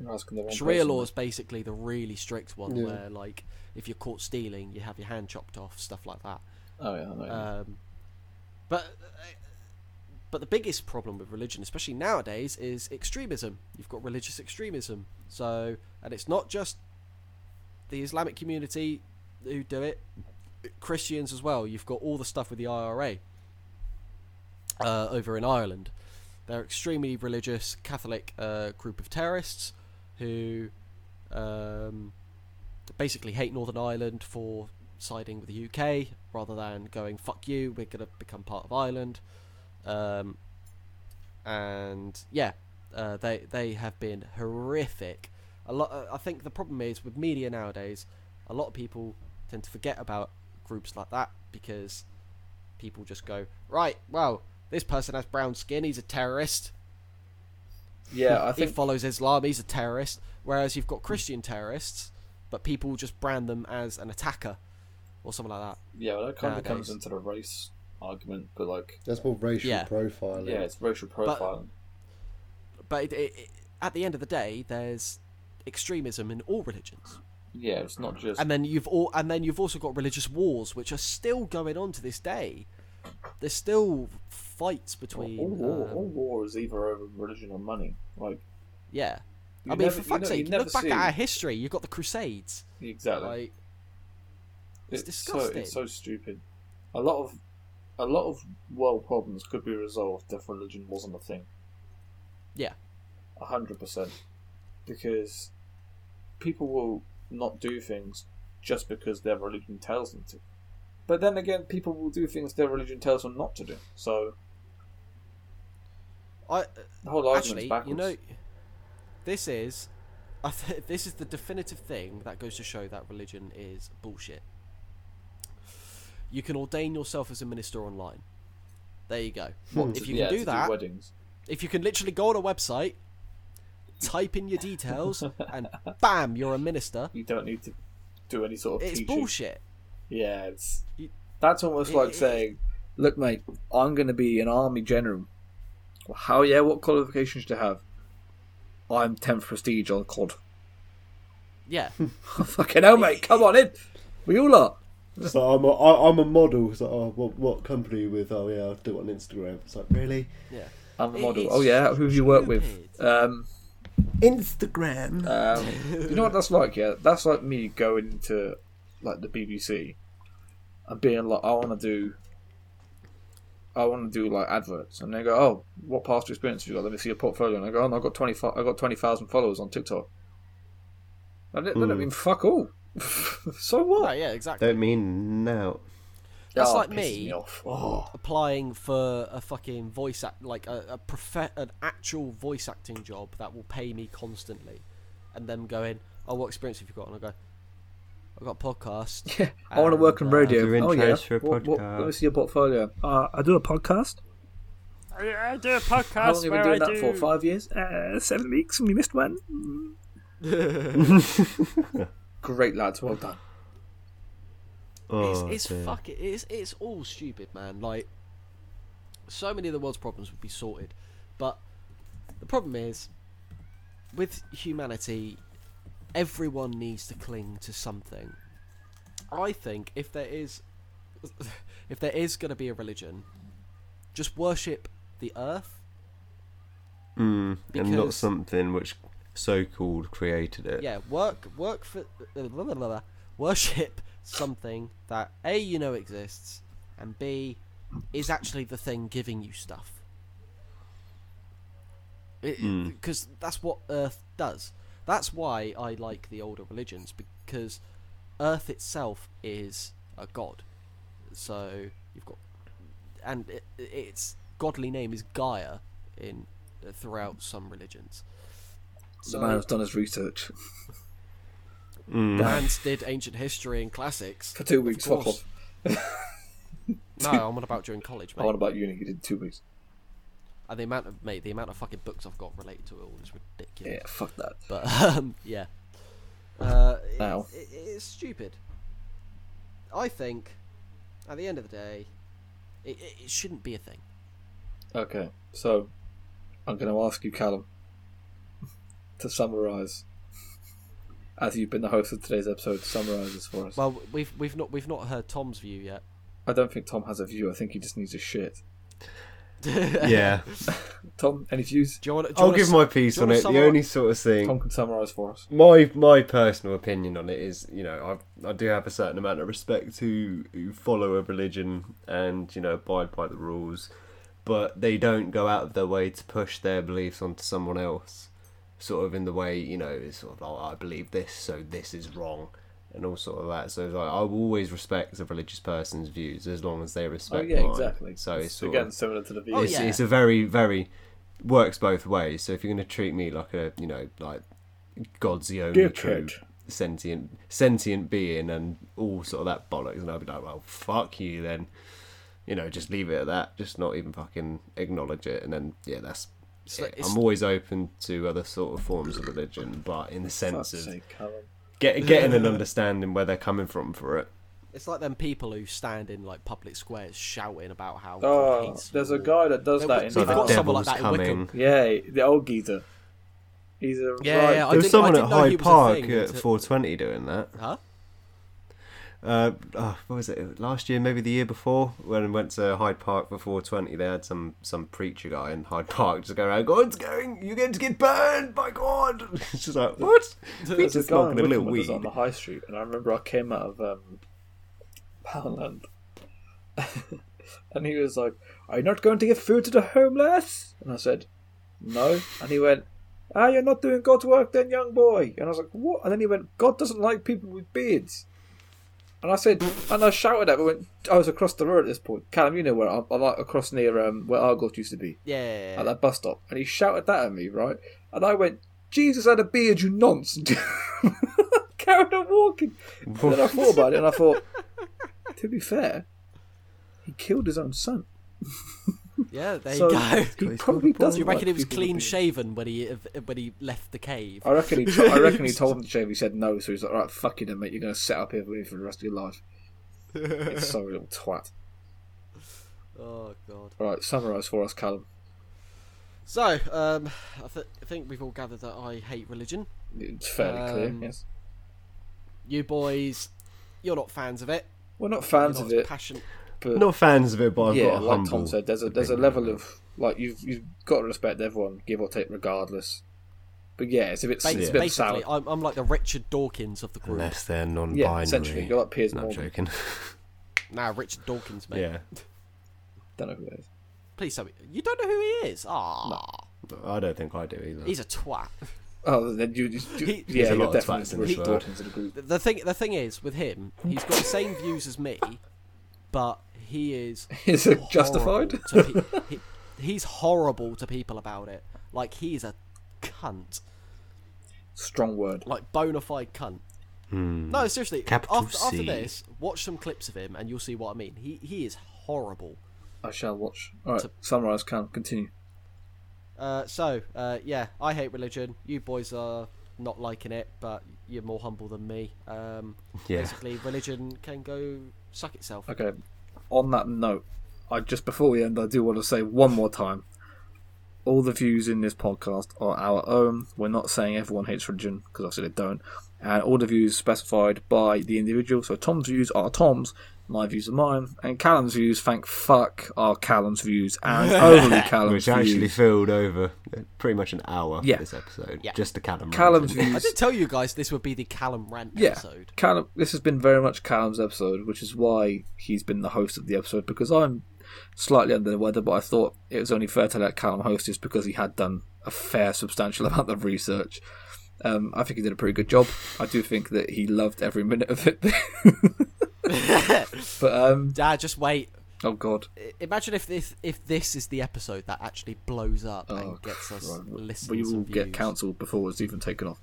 You're asking the wrong Sharia person. law is basically the really strict one, Yeah. where like if you're caught stealing, you have your hand chopped off, stuff like that. Oh yeah, I know. Um, but but the biggest problem with religion, especially nowadays, is extremism. You've got religious extremism. So and it's not just the Islamic community. who do it. Christians as well. You've got all the stuff with the IRA uh, over in Ireland. They're extremely religious Catholic uh, group of terrorists who um, basically hate Northern Ireland for siding with the UK rather than going "fuck you," we're gonna become part of Ireland. Um, and yeah, uh, they they have been horrific. A lot. Uh, I think the problem is with media nowadays, a lot of people tend to forget about groups like that because people just go right. Well, this person has brown skin. He's a terrorist. Yeah, I think He follows Islam. He's a terrorist. Whereas you've got Christian terrorists, but people just brand them as an attacker or something like that. yeah, well, that kind of comes into the race argument, but like, That's more racial Yeah. profiling. yeah, it's racial profiling. But it, it, it, at the end of the day, there's extremism in all religions. yeah, it's not just and then you've all and then you've also got religious wars which are still going on to this day there's still fights between all war. um, all war is either over religion or money. Like, yeah i mean never- for fuck's ne- you sake never look back see- at our history you've got the crusades exactly. like it's it's so disgusting. it's so stupid. A lot of a lot of world problems could be resolved if religion wasn't a thing. Yeah. A hundred percent. Because people will not do things just because their religion tells them to. But then again, people will do things their religion tells them not to do. So i the whole actually backwards. you know this is I th- this is the definitive thing that goes to show that religion is bullshit you can ordain yourself as a minister online there you go What, if you yeah, can to do that weddings. if you can literally go on a website, type in your details, and bam, you're a minister. You don't need to do any sort of It's teaching. bullshit. Yeah, it's that's almost it- like it- saying, "Look, mate, I'm going to be an army general." Well, how? Yeah, what qualifications do you have? I'm tenth prestige on COD. Yeah, Fucking hell, mate, come on in. We all are. So I'm a, I, I'm a model. So oh, what what company are you with? Oh yeah, I'll do it on Instagram. It's like really yeah. I'm a model. it's Oh yeah, who do you work with? Um, Instagram. um, you know what that's like? Yeah, that's like me going to like the BBC and being like, I want to do. I want to do like adverts, and they go, "Oh, what past experience have you got? Let me see your portfolio." And I go, "Oh, no, I've got twenty. I got twenty thousand followers on TikTok." And they, they don't mean fuck all. so what? No, yeah, exactly. Don't mean now. That's Oh, like me. me off. Oh. Applying for a fucking voice act, like a, a profe- an actual voice acting job that will pay me constantly, and then going, "Oh, what experience have you got?" And I go, "I've got a podcast." Yeah, I want to work on uh, radio. oh yeah, intros for a What- what- let me see your portfolio. Uh, I do a podcast. I, I do a How long podcast have you been doing I that do. for? Five years? Uh, seven weeks, and we missed one. Great lads, well done. Oh, it's it's dear. fucking it's it's all stupid, man. Like so many of the world's problems would be sorted, but the problem is with humanity, everyone needs to cling to something. I think if there is if there is going to be a religion, just worship the earth. Mm, and not something which so-called created it. Yeah, work work for worship something that a you know exists and b is actually the thing giving you stuff. Mm. Because that's what Earth does. That's why I like the older religions because Earth itself is a god. So you've got, and it, its godly name is Gaia in throughout some religions. The man has done his research Mm. Bands did ancient history and classics. for two weeks. Fuck course. off. No, I'm on about during college, I mate. want about uni. You did two weeks. And the amount of mate, the amount of fucking books I've got related to it all is ridiculous. Yeah, fuck that. But um, yeah, uh, it- Now. it, it's stupid. I think, at the end of the day, it, it, it shouldn't be a thing. Okay, so I'm going to ask you, Callum, to summarise. As you've been the host of today's episode, summarise this for us. Well, we've we've not we've not heard Tom's view yet. I don't think Tom has a view. I think he just needs a shit. yeah, Tom, any views? Do you want? Do you I'll give s- my piece on wanna it. The only sort of thing Tom can summarise for us. my my personal opinion on it is, you know, I I do have a certain amount of respect to who follow a religion and you know abide by the rules, but they don't go out of their way to push their beliefs onto someone else, sort of in the way you know, it's sort of oh, I believe this, so this is wrong, and all sort of that. So it's like, I will always respect a religious person's views as long as they Oh respect yeah, mine. exactly. So it's sort again of, similar to the Oh, vegan. it's, yeah. it's a very very works both ways. So if you're going to treat me like a you know like God's the only true sentient sentient being and all sort of that bollocks, and I'll be like, well, fuck you then. You know, just leave it at that. Just not even fucking acknowledge it, and then yeah, that's. It's like- it. it's- I'm always open to other sort of forms of religion, but in the sense of sake, get, getting an understanding where they're coming from for it. It's like them people who stand in like public squares shouting about how. Oh, there's you a guy that does that got- in So They've the got someone devil's like that in Wickham. coming. Yeah, the old geezer. He's a Yeah, right. yeah, I There was didn't- someone didn't at Hyde Park at 420 doing that. Huh? Uh, oh, what was it? Last year, maybe the year before, when I went to Hyde Park for 420, they had some some preacher guy in Hyde Park just go around, God's going, you're going to get burned by God. it's just like, what? We There's a just guy smoking a little weed. on the high street, and I remember I came out of um, Poundland, and he was like, "Are you not going to give food to the homeless?" And I said, "No," and he went. Ah, you're not doing God's work then, young boy. And I was like, what? And then he went, God doesn't like people with beards. And I said, and I shouted at him. I went, I was across the road at this point. Callum, you know where I'm, I'm like across near um, where Argos used to be Yeah. at that bus stop, and he shouted that at me, right? And I went, Jesus had a beard, you nonce. Carried on walking. And then I thought about it, and I thought, to be fair, he killed his own son. Yeah, there so you go. he probably doesn't. you reckon like he was clean shaven when he when he left the cave? I reckon he. T- I reckon he told him to shave. He said no, so he's like, "Right, fuck you, mate. You're going to sit up here with me for the rest of your life." It's so little twat. Oh god. All right, summarise for us, Callum. So, um, I, th- I think we've all gathered that I hate religion. It's fairly clear. Um, Yes, You boys, you're not fans of it. we're not fans You're of not it, Passion. But Not fans of it, but I've yeah, got a like humble. Tom said, there's a there's a level of like you've you've got to respect everyone, give or take, regardless. But yeah, it's a bit, Ba- it's a bit Basically, sour. I'm, I'm like the Richard Dawkins of the group. Unless they're non-binary. Yeah, essentially, you're like Piers No, I'm Morgan. joking. Nah, Richard Dawkins, mate. yeah, Don't know who it is. Please tell me. You don't know who he is? Ah, I don't think I do either. he's a twat. Oh, then you, you, you He- yeah, There's a you're lot of definitely twats in Richard this world. Dawkins of the group. The- The thing, the thing is with him, he's got the same views as me, but he is Is it justified? to pe- he, he's horrible to people about it. Like he's a cunt, Strong word. like bona fide cunt. Hmm. No, seriously. Capital after, after this, watch some clips of him, and you'll see what I mean. He he is horrible. I shall watch. All right, To- summarise. Callum, continue. Uh, so uh, yeah, I hate religion. You boys are not liking it, but you're more humble than me. Um, Yeah. Basically, religion can go suck itself. Okay. On that note, I just before we end, I do want to say one more time. All the views in this podcast are our own. We're not saying everyone hates religion because obviously they don't, and all the views specified by the individual. So Tom's views are Tom's, my views are mine, and Callum's views, thank fuck, are Callum's views, and only Callum's Which actually views. filled over pretty much an hour Yeah. for this episode. Yeah. Just to Callum. Callum's ranting. I did tell you guys this would be the Callum rant Yeah, episode. Callum. This has been very much Callum's episode, which is why he's been the host of the episode because I'm slightly under the weather, but I thought it was only fair to let Callum host this because he had done a fair, substantial amount of research. Um, I think he did a pretty good job. I do think that he loved every minute of it. But um, Dad, just wait. oh god, I- Imagine if this if this is the episode that actually blows up Oh, and gets us listens we will and get views. cancelled before it's even taken off.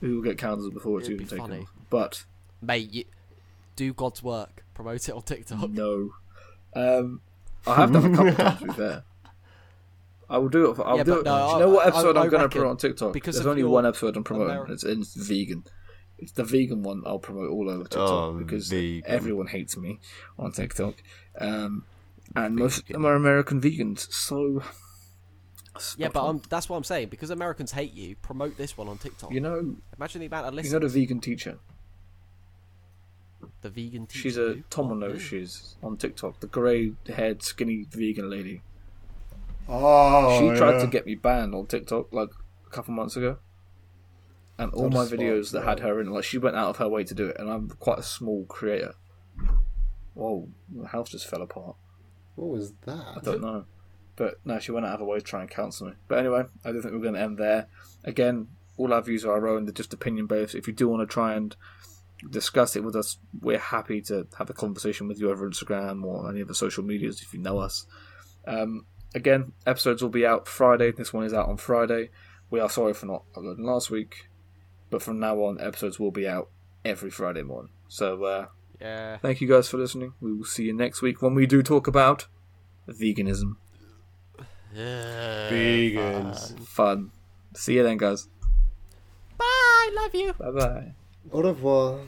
We will get cancelled before it's It'd even be taken funny. off. But Mate, you, do God's work. Promote it on TikTok. No. Um, I have done a couple times, to be fair. I will do it. For, I'll Yeah, do but it. no, do you know what I- episode I- am going to reckon promote on TikTok? because There's of only your one episode I'm promoting. Ameri- It's, it's vegan. It's the vegan one I'll promote all over TikTok Oh, because vegan. everyone hates me on TikTok. Um, and most of them are American vegans, so. Yeah, but I'm, that's what I'm saying. Because Americans hate you, promote this one on TikTok. You know, Imagine the amount of you listeners. know the vegan teacher. The vegan teacher. She's a who? Tom will know Oh, who on TikTok. The grey-haired, skinny vegan lady. Oh, she tried yeah. to get me banned on TikTok like a couple months ago. And all my videos that had her in, like she went out of her way to do it, and I'm quite a small creator. Whoa, the house just fell apart. What was that? I don't know. But no, she went out of her way to try and counsel me. But anyway, I don't think we're going to end there. Again, all our views are our own, they're just opinion based. If you do want to try and discuss it with us, we're happy to have a conversation with you over Instagram or any of the social medias if you know us. Um, again, episodes will be out Friday. This one is out on Friday. We are sorry for not uploading last week, but from now on, episodes will be out every Friday morning. So, uh, Yeah. thank you guys for listening. We will see you next week when we do talk about veganism. Vegans. Fun. See you then, guys. Bye, love you. Bye bye. Au revoir.